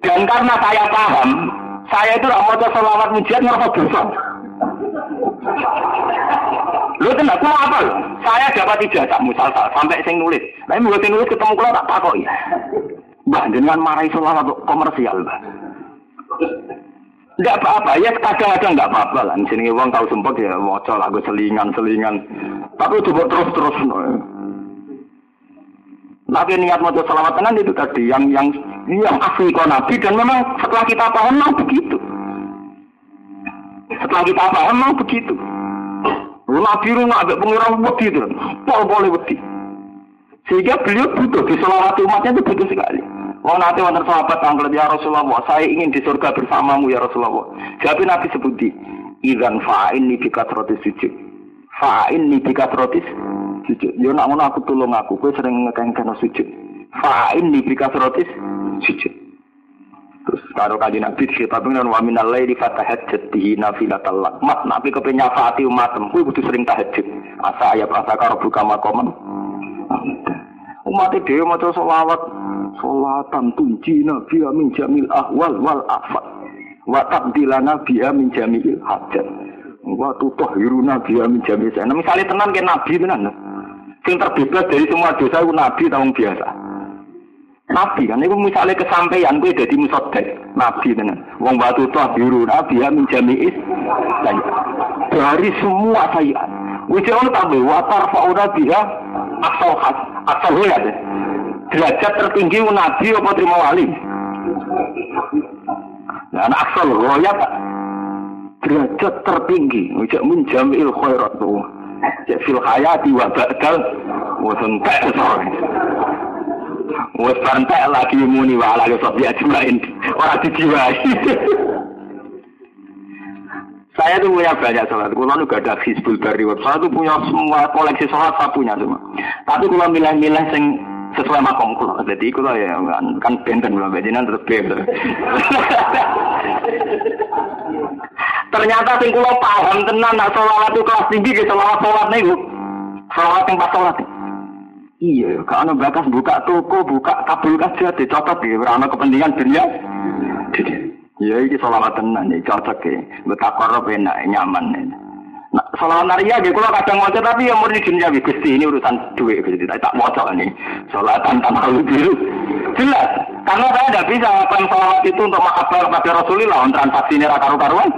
S1: Dan karena saya paham, saya itu tidak mau selawat mujiat ngerasa dosa. Lu tenang, aku apa? Saya dapat ijazah musal sampai sing nulis. Tapi mau sing nulis ketemu kalau tak takoi. Mbak, dengan marahi selawat komersial, mbak. Enggak apa-apa, ya kadang-kadang enggak apa-apa lah. Di sini uang tahu sempat ya moco lagu selingan-selingan. Tapi coba terus-terus. Tapi niat mau selamatan itu tadi yang yang yang asli kau nabi dan memang setelah kita paham memang begitu. Setelah kita paham memang begitu. Nabi rumah ada pengurang wedi itu, pol boleh wedi. Sehingga beliau butuh di selawat umatnya itu butuh sekali. Wong nanti wonten sahabat tanggal ya Rasulullah, saya ingin di surga bersamamu ya Rasulullah. Jadi Nabi sebuti, Idan fa'in ni bika rotis sujud. Fa'in ni bika rotis sujud. Yo nak ngono aku tolong aku, kowe sering ngekengken sujud. Fa'in ni bika rotis sujud. Terus karo kaji Nabi tapi dengan wa minal laili fatahajjat bihi nafilatal lak. Mat Nabi kepen nyafati umatem, kowe kudu sering tahajud. Asa ayat asa karo buka makoman. Umat dhewe maca selawat Salatan tunjina biya min jamil ahwal wal afat. Wa tabdilana biya min jamil hajat. Wa tutahhiruna biya min jamil sana. Misalnya tenan ke nabi tenan. Sing terbebas dari semua dosa nabi tahun biasa. Nabi kan. Itu misalnya kesampaian gue jadi musodek nabi tenan. Wong batu toh biru nabi ya menjami dari semua saya. Wujud orang tahu watar fauna dia asal asal ya deh derajat tertinggi nabi apa terima wali? Nah asal royat derajat tertinggi. Ujak menjamil khairat tuh. Cek fil wa ba'dal. Wis entek wis entek lagi muni wa ala sobi ajmain ora dijiwai saya tuh punya banyak sholat. Kulo nu gak ada Hizbul Bari. Saya tuh punya semua koleksi sholat saya punya semua. Tapi kalau milih-milih sing sesuai makom kulo. Jadi kulo ya kan, kan benten kulo bejinan terus beb. Ternyata sing kulo paham tenan nak sholat itu kelas tinggi gitu sholat sholat nih Sholat yang pas sholat. Iya, kalau bakas buka toko, buka kabel kaca, dicotot ya, karena kepentingan dunia. Iya, ini sholat tenan, ini cocok ya. Betapa enak, nyaman. Ya. Nah, Salawat naria gitu, kalau kadang mau tapi yang murni dunia gusti ini urusan duit gusti tak mau ini. Salatan tanpa biru jelas. Karena saya tidak bisa melakukan salawat itu untuk makabar kepada Rasulullah untuk transaksi ini karu karuan.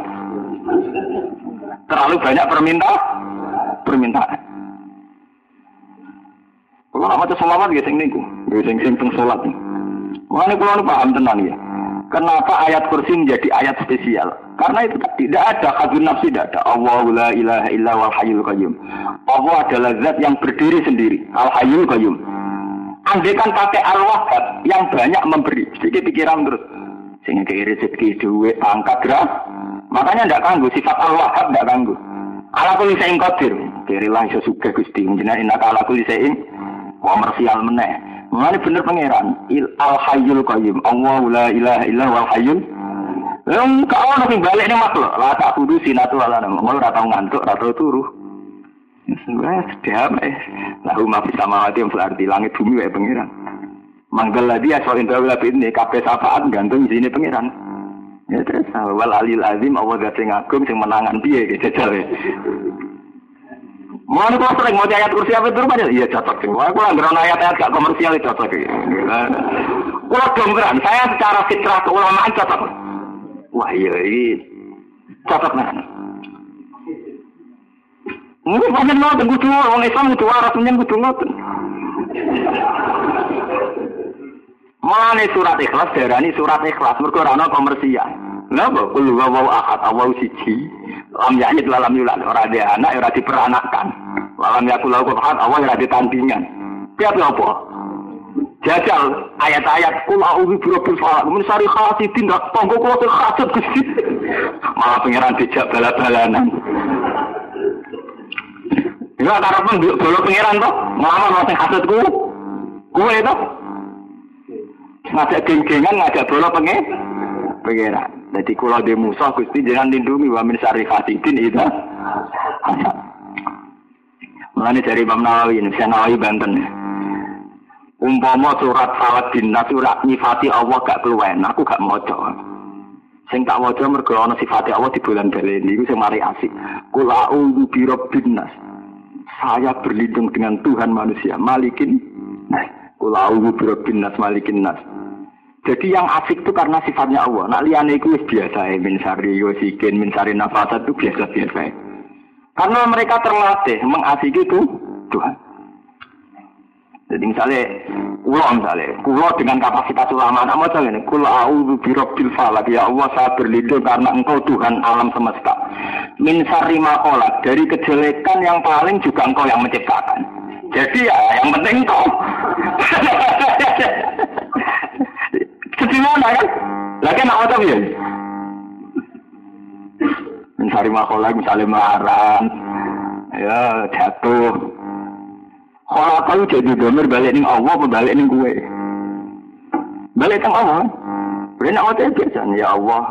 S1: Terlalu banyak perminta permintaan. Kalau nama salawat gitu sing niku, sing sing sing sholat. Mengenai kalau paham tenang ya. Kenapa ayat kursi menjadi ayat spesial? Karena itu tidak ada hadun nafsi tidak ada. Allah la ilaha illa wal hayyul qayyum. Allah adalah zat yang berdiri sendiri. Al hayyul qayyum. Andai kan pakai al wahab yang banyak memberi. Sedikit pikiran terus. Sehingga kiri rezeki duit, angkat gerak. Makanya tidak kanggu. Sifat al wahab tidak kanggu. Ala kuli sein qadir. Kiri lah iso suka gusti. Menjenak inaka ala kuli sein. Komersial meneh. Mengenai bener pangeran, il al hayyul qayyum. Allah la ilaha illa wal hayyul. Yang kau nanti balik nih makhluk, lah tak kudu sinatu ala nama. Mau ratau ngantuk, ratau turu. Wes damai. Lalu ma bisa mawati yang berarti langit bumi wae pangeran. Manggal lagi asal indah lebih ini kabeh syafaat gantung di sini pangeran. Ya terus wal alil azim Allah gak sing agung sing menangan piye gitu jare. Mau nih sering mau ayat kursi apa itu rumahnya? Iya cocok sih. Wah, aku nggak ayat-ayat gak komersial itu cocok. Kalau domberan, saya secara fitrah keulamaan cocok. Wah iya ini cocok nih. Mungkin banyak nonton kudu orang Islam kudu waras menyen kudu nonton. Mulane surat ikhlas darani surat ikhlas mergo ora komersial. Napa? Kul huwallahu ahad, Allahu siji. Lam yakni lam yulad, ora ada anak, ora diperanakkan. Lam yakul lahu ahad, Allah ora ditandingan. Piye apa? Jajal ayat-ayat kul a'udzu birabbil falaq min syarri hasidin dak tonggo kula sing. Malah pangeran dijak bala-balanan. Ya karepen dulu pangeran toh, nglawan sing hasudku. Kuwe toh ngajak geng-gengan ngajak bola pengen pengeran. Jadi kalau di musuh gusti jangan lindungi wa min syari fasidin itu. Mulane dari Imam Nawawi ini, saya Nawawi Banten. Umpama surat Saladin, surat nyifati Allah gak keluwen, aku gak maca. Sing tak maca mergo ana sifate Allah di bulan baleni iku sing mari asik. Qul a'udzu bi. Saya berlindung dengan Tuhan manusia, Malikin. Nah, qul a'udzu bi Malikin nas. Jadi yang asik itu karena sifatnya Allah. Nak liane itu biasa ya. Min sari yosikin, min sari nafasat itu biasa-biasa ya. Karena mereka terlatih mengasiki itu Tuhan. Jadi misalnya, kulo misalnya, kulo dengan kapasitas ulama, nak mau ini, kulo a'udhu birabbil falak, ya Allah saya berlindung karena engkau Tuhan alam semesta. Min sari makolat, dari kejelekan yang paling juga engkau yang menciptakan. Jadi ya, yang penting engkau. <laughs> Sedih mana kan? Lagi nak apa ya? Mencari makola misalnya marah, ya jatuh. Kalau kau jadi gambar balik nih Allah, balik nih gue. Balik ke Allah. Nak apa biasa ya Allah.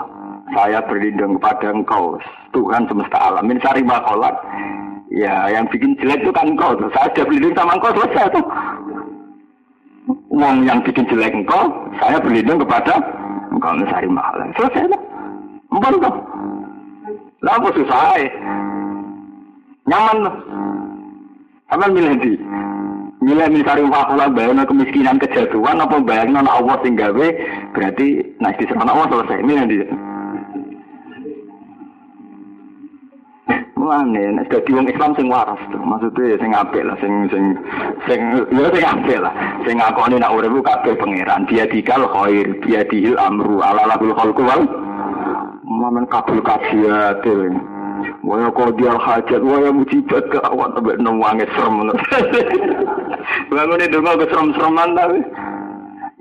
S1: Saya berlindung kepada engkau, Tuhan semesta alam. Mencari makola. Ya, yang bikin jelek itu kan engkau. Saya sudah berlindung sama engkau selesai tuh uang yang bikin jelek engkau, saya berlindung kepada engkau mencari mahal. Selesai lah. Empun toh. Lah apa susah ya? Nyaman loh. Sama milih di. Milih mencari wakulah bayangnya kemiskinan kejatuhan apa bayangnya Allah sing gawe berarti nah di sana Allah selesai. Milih di. Mulane nek dadi wong Islam sing waras tuh, maksudnya sing apik lah, sing sing sing ya sing apik lah. Sing ngakoni nak urip kabeh pangeran, dia dikal khair, dia dihil amru ala lahul khalqu wal Mamen kabul kajiat Waya kau dia hajat, waya mujibet ke awak tapi nungwangi serem. <laughs> Bangun itu nggak keserem-sereman tapi.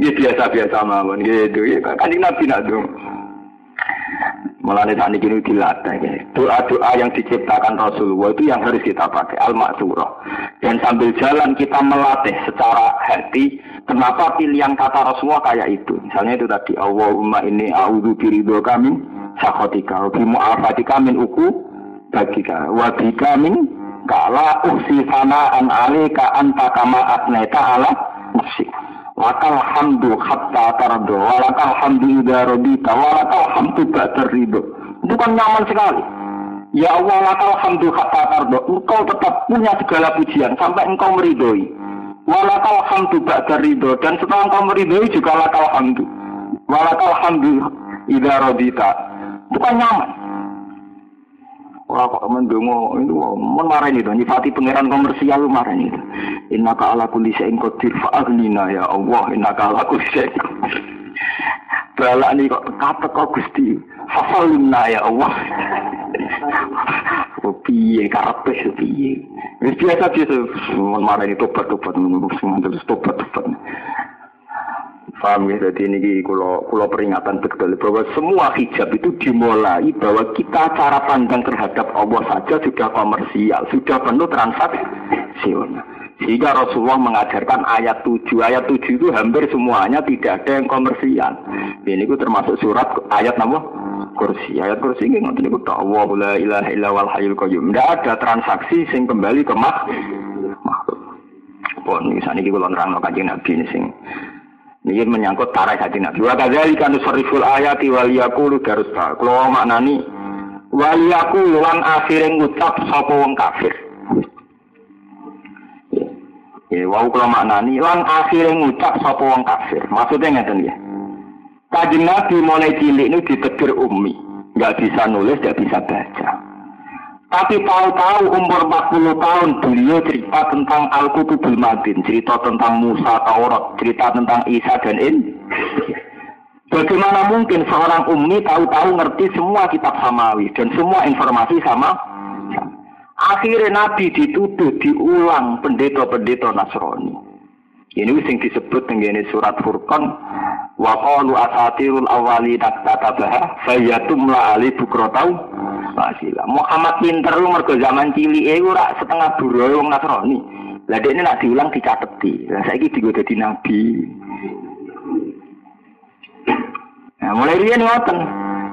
S1: Ya biasa-biasa mawon gitu. Ya kan Nabi nak. Mulane saat ini dilatih. Doa-doa yang diciptakan Rasulullah itu yang harus kita pakai al-maksurah. Dan sambil jalan kita melatih secara hati. Kenapa pilihan kata Rasulullah kayak itu? Misalnya itu tadi Allahumma ini a'udhu biridho kami sakhotika bimu'afatika min uku bagika wa bika min kala uhsi sana'an alika anta kama asneta ala nafsik. Lakal hamdu hatta tardo, walakal hamdu idha rodita, walakal hamdu ba'dar ridho. Itu kan nyaman sekali. Ya Allah, lakal hamdu hatta tardo. Engkau tetap punya segala pujian sampai engkau meridhoi. Walakal hamdu ba'dar ridho. Dan setelah engkau meridhoi juga lakal hamdu. Walakal hamdu idha rodita. Itu kan nyaman. Ora kok mendongo itu men marani to nyifati pangeran komersial marani itu. Innaka ala kulli syai'in qadir ya Allah innaka ala kulli syai'in. Balak kok kata kok Gusti. Fasalimna ya Allah. Piye karepe piye. Wis biasa biasa men marani tobat-tobat terus tobat-tobat. Paham ya, jadi ini kalau, kalau peringatan betul bahwa semua hijab itu dimulai bahwa kita cara pandang terhadap Allah saja sudah komersial, sudah penuh transaksi. Sehingga Rasulullah mengajarkan ayat 7. Ayat 7 itu hampir semuanya tidak ada yang komersial. Ini itu termasuk surat ayat nama kursi. Ayat kursi ini ngerti itu Allah la ilaha illa wal hayyul qayyum. Tidak ada transaksi sing kembali ke makhluk. Pun misalnya kita nerang kajian Nabi ini sing ini menyangkut tarikh hati Nabi. Wa kadzalika nusarriful ayati wal yaqulu darusta. Kalau maknani wal yaqulu lan akhire ngucap sapa wong kafir. Ya, wau kalau maknani, lan akhirnya ngucap sapa wong kafir. Maksudnya ngeten ya. Kanjeng Nabi mulai cilik ini ditegur umi. Nggak bisa nulis, nggak bisa baca. Tapi tahu-tahu umur 40 tahun beliau cerita tentang Al-Qutubul Madin, cerita tentang Musa, Taurat, cerita tentang Isa dan In. Bagaimana mungkin seorang umi tahu-tahu ngerti semua kitab samawi dan semua informasi sama? Akhirnya Nabi dituduh diulang pendeta-pendeta Nasrani. Ini sing disebut dengan surat Furqan. Wa qalu asatirul awwali taktatabaha fayatumla ali bukrotau masila Muhammad pinter lu mergo zaman cilik e ora setengah buruh wong Nasrani. Lah ini nak diulang dicateti lah saiki digo dadi nabi. Nah, mulai riyen ngoten.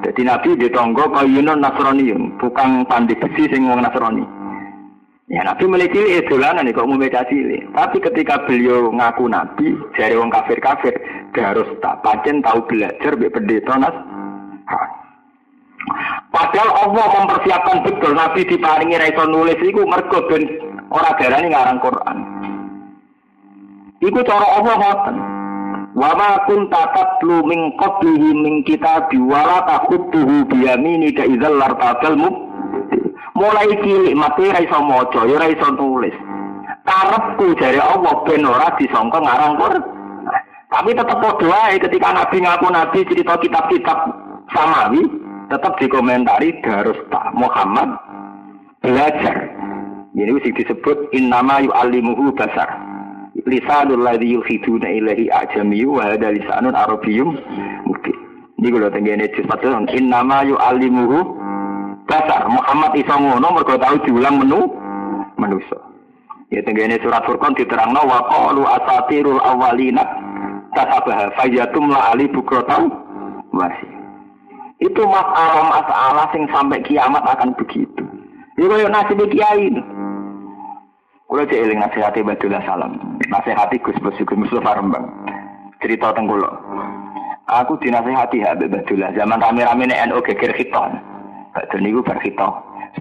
S1: Dadi nabi ditonggo kayunan Nasrani. Bukan pandai besi sing wong Nasrani. Ya Nabi mulai cilik dolanan nih kok mau cilik. Tapi ketika beliau ngaku Nabi, dari wong kafir kafir, harus tak pancen tahu belajar be pendeta nas. Padahal Allah mempersiapkan betul Nabi diparingi raiso nulis iku mergo ben ora darani ngarang Quran. Iku cara Allah ngoten. Wa ma kunta tatlu min qablihi min kitabi wa la taqutuhu bi yaminika idzal lartabal mub mulai cilik mati ra iso maca ya ra iso tulis karepku jare Allah ben ora disangka ngarang Quran tapi tetap wae ketika nabi ngaku nabi cerita kitab-kitab samawi tetap dikomentari harus tak Muhammad belajar. Ini mesti disebut innama yu'allimuhu basar. Lisanul ladzi yuhiduna ilahi ajamiyu wa hada lisanun arabiyyum mungkin ini kalau tenggene sifat innama yu'allimuhu dasar Muhammad iso ngono mergo tau diulang menu manusa. Ya tenggene surat Furqan diterangno wa qalu asatirul awwalina tasabaha fayatum la ali bukrotau masih. Itu masalah masalah sing sampai kiamat akan begitu. Ya koyo nasib kiai. Kulo cek eling nasihati Badullah Salam. Nasihati Gus Basuki Mustafa Rembang. Cerita tenggulo. Aku dinasihati Habib Badullah zaman rame-rame NU geger khiton. Dan itu berkita.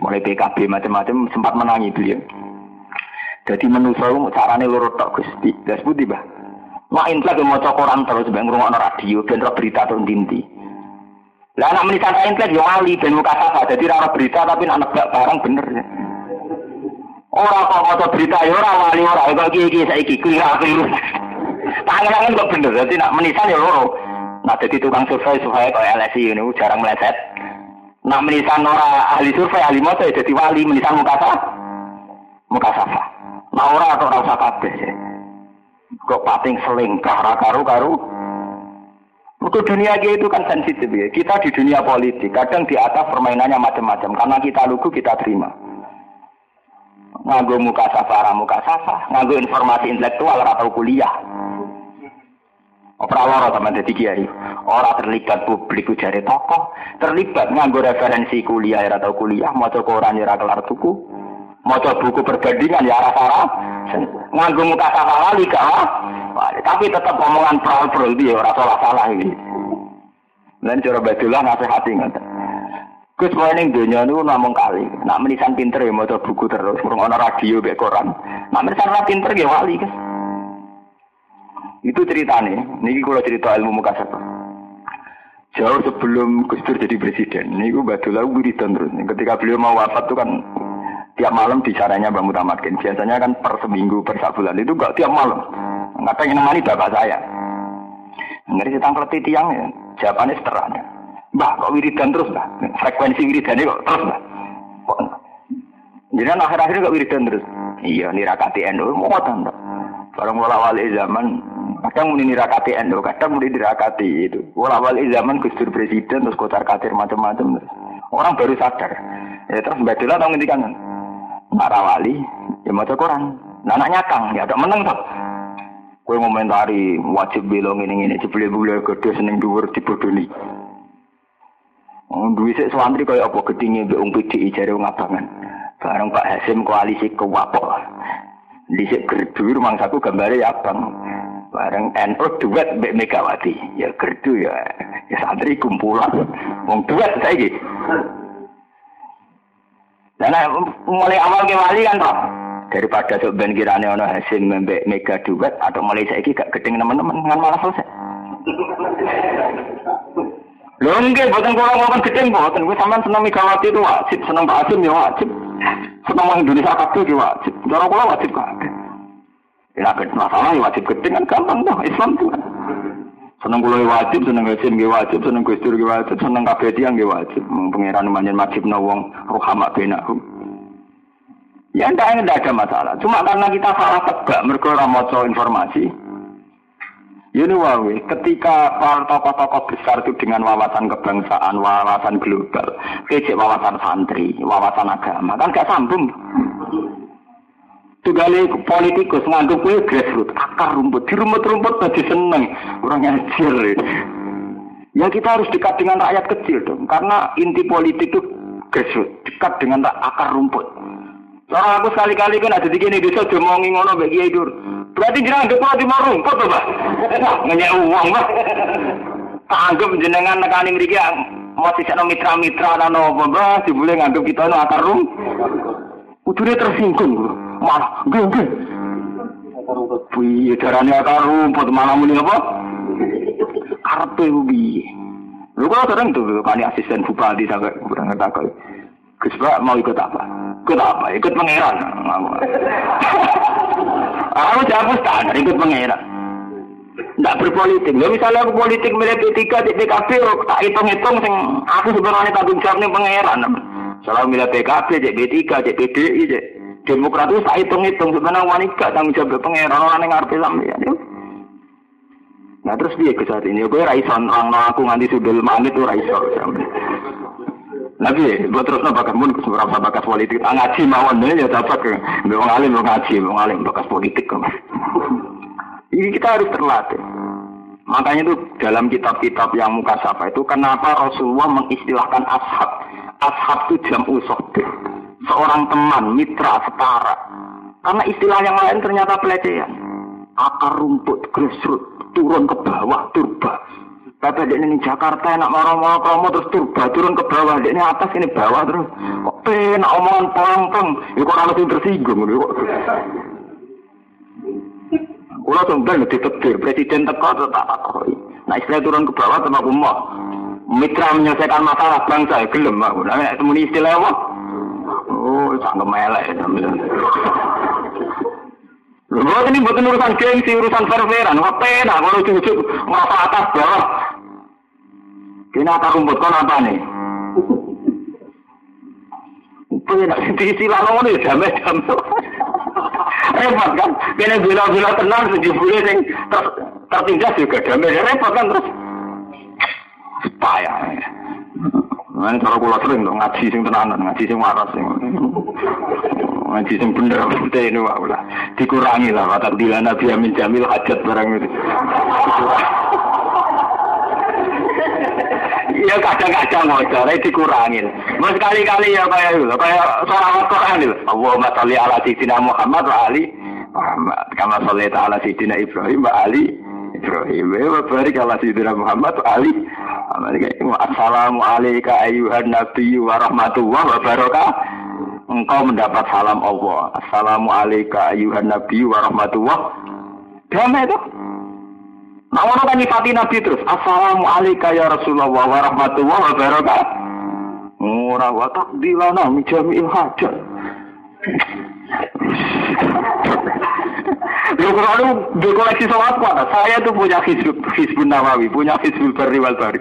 S1: Mulai PKB macam-macam sempat menangi beliau. Jadi menurut saya caranya lurut tok gusti. Das putih bah. Mak intlek mau cokoran terus bang ngurungokno radio dan berita terus dinti. Lah anak menisan intlek yo wali ben muka sapa. Jadi ora berita tapi nak nebak barang bener. Orang kok maca berita ya ora wali ora kok iki iki saiki keliru. Tangan-tangan kok bener. Jadi nak menisan ya loro. Nah jadi tukang survei supaya kayak LSI ini jarang meleset. Nah menisan ora ahli survei ahli moto ya jadi wali menisan muka sapa? Muka sapa? Nah ora atau ora usah kabeh. Kok pating selingkah ra karu-karu? Untuk dunia itu kan sensitif ya. Kita di dunia politik kadang di atas permainannya macam-macam. Karena kita lugu kita terima. Nganggo muka safa, muka safa. Informasi intelektual atau kuliah. Ora lara teman dadi kiai. Ora terlibat publik jare tokoh, terlibat nganggo referensi kuliah ora tau kuliah, maca koran ora kelar tuku. Maca buku perbandingan ya ora salah. Nganggo muka lali gak tapi tetap omongan pral-pral dia ora salah salah ini. Dan cara badulah nasihati ngoten. Gus kowe ning donya niku namung kali. Nak menisan pinter ya maca buku terus, ngrungokno radio mek koran. Nak menisan ora pinter ya wali, Gus. Itu ceritanya. Niki kalau cerita ilmu muka satu. Jauh sebelum Gus Dur jadi presiden, ini gue batu lagu wiridan terus. Ketika beliau mau wafat tuh kan tiap malam bicaranya Bang Mutamakin. Biasanya kan per seminggu, per bulan itu enggak tiap malam. Nggak pengen nemani bapak saya. Ngeri tentang keleti tiang ya. Jawabannya seteranya. Mbah kok wiridan terus mbah? Frekuensi wiridannya kok terus mbah? Kok? Jadi akhir-akhir kok wiridan terus? Iya, nirakati NU, mau mbak. Barang wala wali zaman Kadang muni nirakati endo, kadang muni nirakati itu. Walau zaman Gus Dur presiden terus kotar katir macam-macam. Orang baru sadar. Ya terus Mbak Dila tahu ngendikan. Para wali ya koran. Nah, anaknya kang ya ada menang tuh. Kue ngomentari wajib belong ini ini jebule bule gede seneng dhuwur dibodoni. Duwi sik santri kaya apa gedinge mbek wong PDI jare wong. Bareng Pak Hasim koalisi kewapok. Dhisik gerdu rumang saku gambare ya abang. Bareng NU duet Mbak Megawati ya gerdu ya ya santri kumpulan wong duet saiki dan mulai awal ke wali kan toh Daripada sok ben kirane ana hasil mbek mega duet atau mulai saiki gak gedeng teman-teman ngan malah selesai. Lho nggih boten kula ngomong gedeng boten kuwi sampean seneng Megawati itu wajib, seneng Pak Hasim ya wajib. Seneng wong Indonesia kabeh ya wajib. Cara kula wajib kok. Ya masalah ya wajib gedeng kan gampang toh Islam tuh kan. Seneng kula ya wajib, seneng Hasim ya wajib, seneng Gus Dur ya wajib, seneng kabeh tiyang ya wajib. Pangeran manjen wajibna wong rohama benahum. Ya enggak, enggak ada masalah. Cuma karena kita salah tegak mergo ora maca informasi, ini wawi, ketika para tokoh-tokoh besar itu dengan wawasan kebangsaan, wawasan global, kecek wawasan santri, wawasan agama, kan gak sambung. Tugale politikus nganggep kuwi grassroots, akar rumput, di rumput-rumput tadi seneng, orang ngajar. Ya kita harus dekat dengan rakyat kecil dong, karena inti politik itu grassroots, dekat dengan akar rumput. Soalnya aku sekali-kali kan ada di gini desa demongi ngono bagi Kiai Berarti ndek kula timur rumput to, Pak. <laughs> Ngenyek uang, Pak. Anggap jenengan nekani mriki mau sisakno mitra-mitra lan apa, Pak, dibule nganggep kita no akar rum. Udune tersinggung, malah nggih nggih. Piye darane akar rumput malah muni apa? Karepe piye? Lho kok sering tuh kali asisten bupati sampai kurang ngerti Gus mau ikut apa? Ikut apa? Ikut pangeran. Aku <laughs> jawab standar ikut pangeran. Tidak berpolitik. Ya misalnya aku politik milih P3 di PKB, tak hitung-hitung sing aku sebenarnya tanggung jawab nih pangeran. Selalu milih PKB, di P3, di PDI, di Demokrat itu tak hitung-hitung sebenarnya wanita tanggung jawab pangeran orang yang ngarep sampeyan. Nah terus dia ke saat ini, gue raison orang aku nganti sudul manit tuh raison. Nabi, buat terus napa kamu seberapa bakas politik? Ah, ngaji mawon ya dapat ke. Mau ngalim mau ngaji, mau ngalim bakas politik kan. Ini kita harus terlatih. Makanya itu dalam kitab-kitab yang muka itu kenapa Rasulullah mengistilahkan ashab. Ashab itu jam usohbih. Seorang teman, mitra, setara. Karena istilah yang lain ternyata pelecehan. Akar rumput, grassroots, turun ke bawah, turba Bapak ini Jakarta enak marah-marah kamu terus turba turun ke bawah, ini atas ini bawah terus. Kok penak omongan pang-pang, ya kok langsung tersinggung. Ya kok. Kulo sampeyan ditetir, presiden teko tak takoki. Nah istilah turun ke bawah sama aku mau mitra menyelesaikan masalah bangsa ya gelem. Nah temuni istilah apa? Oh, itu anggap melek. Lho, ini bukan urusan gengsi, urusan perveran. Ngapain, aku lucu lucu merasa atas, bro. Kini apa kumpulkan apa nih? diisi lalu ini damai-damai repot kan kini gula-gula tenang sejibulnya yang tertindas juga damai repot kan terus payah Nah, cara kula sering dong ngaji sing tenanan, ngaji sing waras sing. Ngaji sing bener teh ini wae lah. Dikurangi lah kata bila Nabi Amin Jamil hajat barang itu. Iya kadang-kadang mau cara dikurangin. Mas kali-kali ya kayak itu, kayak seorang Quran itu. Allahumma sholli ala sayyidina Muhammad wa ali Muhammad. Kama sholli ala sayyidina Ibrahim wa ali Ibrahim. Wa barik ala sayyidina Muhammad wa ali Assalamualaikum ayuhan nabi wa rahmatullah wa barakatuh. Engkau mendapat salam Allah. Assalamualaikum ayuhan nabi wa rahmatullah. Damai itu. Nah, orang kan nyifati Nabi terus. Assalamualaikum ya Rasulullah wa rahmatullahi wa barakatuh. Ora wa takdilana min jami'il hajat. Lu kalau di koleksi sholat kuat, saya tuh punya hizbun, hizbun nawawi, punya hizbul bari wal bari.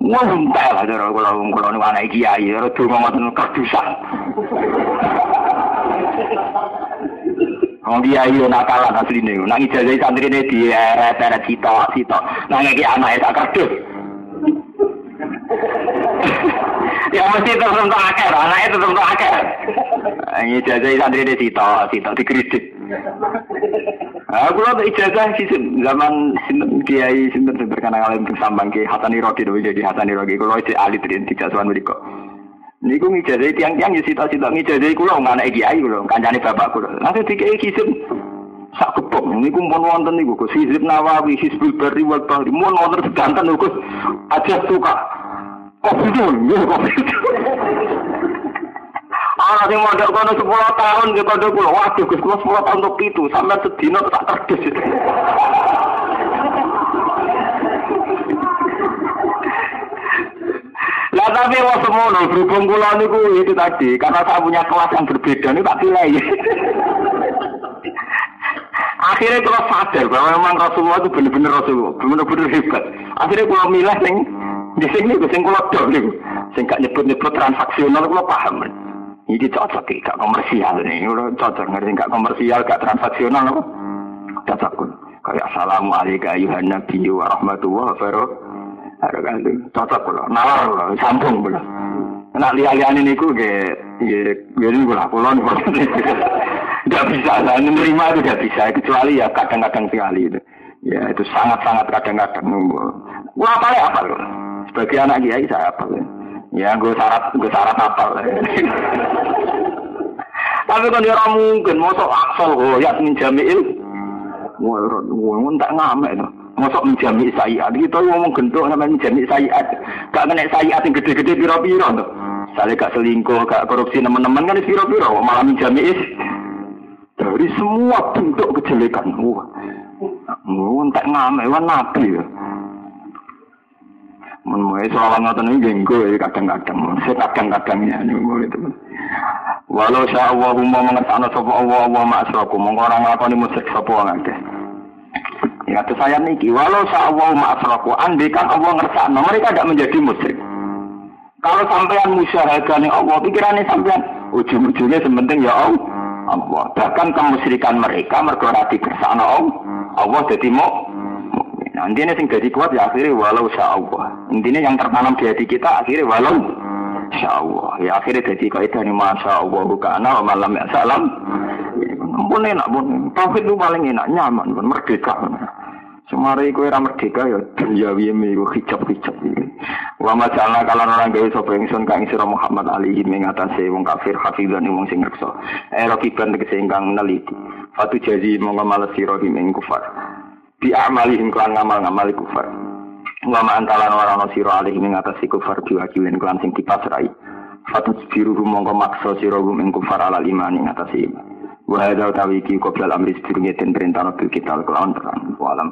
S1: Wah, entah lah, kalau kalau kalau nih anak kiai, kalau tuh ngotot kerdusan. Wong kiai yo nakalan asline. Nang ijazah santrine di eret-eret cita cita. Nang iki anake tak kerdus. <laughs> Ya mesti terus untuk akeh, anaknya terus untuk akeh. <laughs> Ini jajah santri ini sito, sito di kredit. Aku lho ijazah sih zaman sinten kiai sinten sen terkenang alim kesambang ke hatani rogi dulu jadi hatani rogi. Aku lho isi alit rin, tiga suan berikut. Ini ku ngijazah tiang-tiang ya sita-sita ngijazah ku lho, ngana kiai ku lho, kancani bapak ku lho. Nanti dikei kisim, sak kepok niku pun wonten niku Gus Hizib Nawawi Hizbul Bari wal Bahri mun wonten sedanten Gus aja suka. Kok itu? Ya kok itu. <laughs> Ana sing mondok kono 10 tahun ke kono kula. Waduh Gus kula 10 tahun untuk itu sampai sedina tak terdes. Lah tapi wong semono berhubung kula niku itu tadi karena saya punya kelas yang berbeda ini tak pilih. <laughs> Akhirnya kalau sadar bahwa memang Rasulullah itu benar-benar Rasulullah, benar-benar hebat. Akhirnya kalau milih sing di sini sing kula dok niku. Sing gak nyebut-nyebut transaksional kula paham. Ini cocok gak komersial nih, udah cocok ngerti gak komersial, gak transaksional apa? Cocok Kayak assalamualaikum ayuhan nabi wa rahmatullah wabarakatuh. Cocok kula, nalar kula, sambung kula. Nak lihat-lihat ini ke, ya, ini kula, kula nih Tidak bisa, saya menerima itu tidak bisa, kecuali ya kadang-kadang sekali itu. Ya itu sangat-sangat kadang-kadang. Gua apa ya apa loh? Sebagai anak kiai saya apa loh? Ya gue syarat, gue syarat apa <laughs> Tapi kan ya mungkin, mosok aksol menjamil. Wah, wah, tak ngamek itu. Mosok menjami sayiat. Kita ngomong gendok namanya menjami sayiat. Gak kena sayiat yang gede-gede piro-piro tuh. Saya gak selingkuh, gak korupsi teman-teman kan piro-piro. Malah menjami dari semua bentuk kejelekan. Wah, wah, tak ngamek, wah nabi ya. Mulai soal ngoten ini jenggo ya kadang-kadang, saya kadang-kadangnya ini itu. Walau sya Allah mau mengertakno sapa Allah Allah ma'asraku, mongko ora nglakoni musyrik sapa wong akeh. Ya kata saya niki, walau sya Allah ma'asraku, andai kan Allah ngertakno, mereka tidak menjadi musyrik. Kalau sampean musyahadah Allah, pikirannya sampean ujung-ujungnya sementing ya Allah. Allah. Bahkan kemusyrikan mereka mergo ora dikersakno Allah. Dadi mau Nah, intinya sing jadi kuat ya akhirnya walau sya Allah. Intinya yang tertanam di hati kita akhirnya walau sya Allah. Ya akhirnya jadi kaidah ini masya Allah kana wa malam ya salam. Pun enak pun. Tauhid itu paling enak, nyaman pun merdeka. Semari kowe ora merdeka ya dunyawi iku hijab-hijab iki. Wa majalna kalan orang gawe sapa ingsun kang sira Muhammad alihi ing atase wong kafir hafizan wong sing ngreksa. Era kiban tegese ingkang neliti. Fatu jazi monggo males sira ing kufar bi amalihim klan ngamal-ngamal kufar wa ma antalan ora ana sira alih ing atas kufar diwakilin klan sing dipasrai fatut biru mongko maksa sira ing kufar ala iman ing atas iman wa hadza tawi ki qoblal amri sedurunge perintah bil kita kelawan terang walam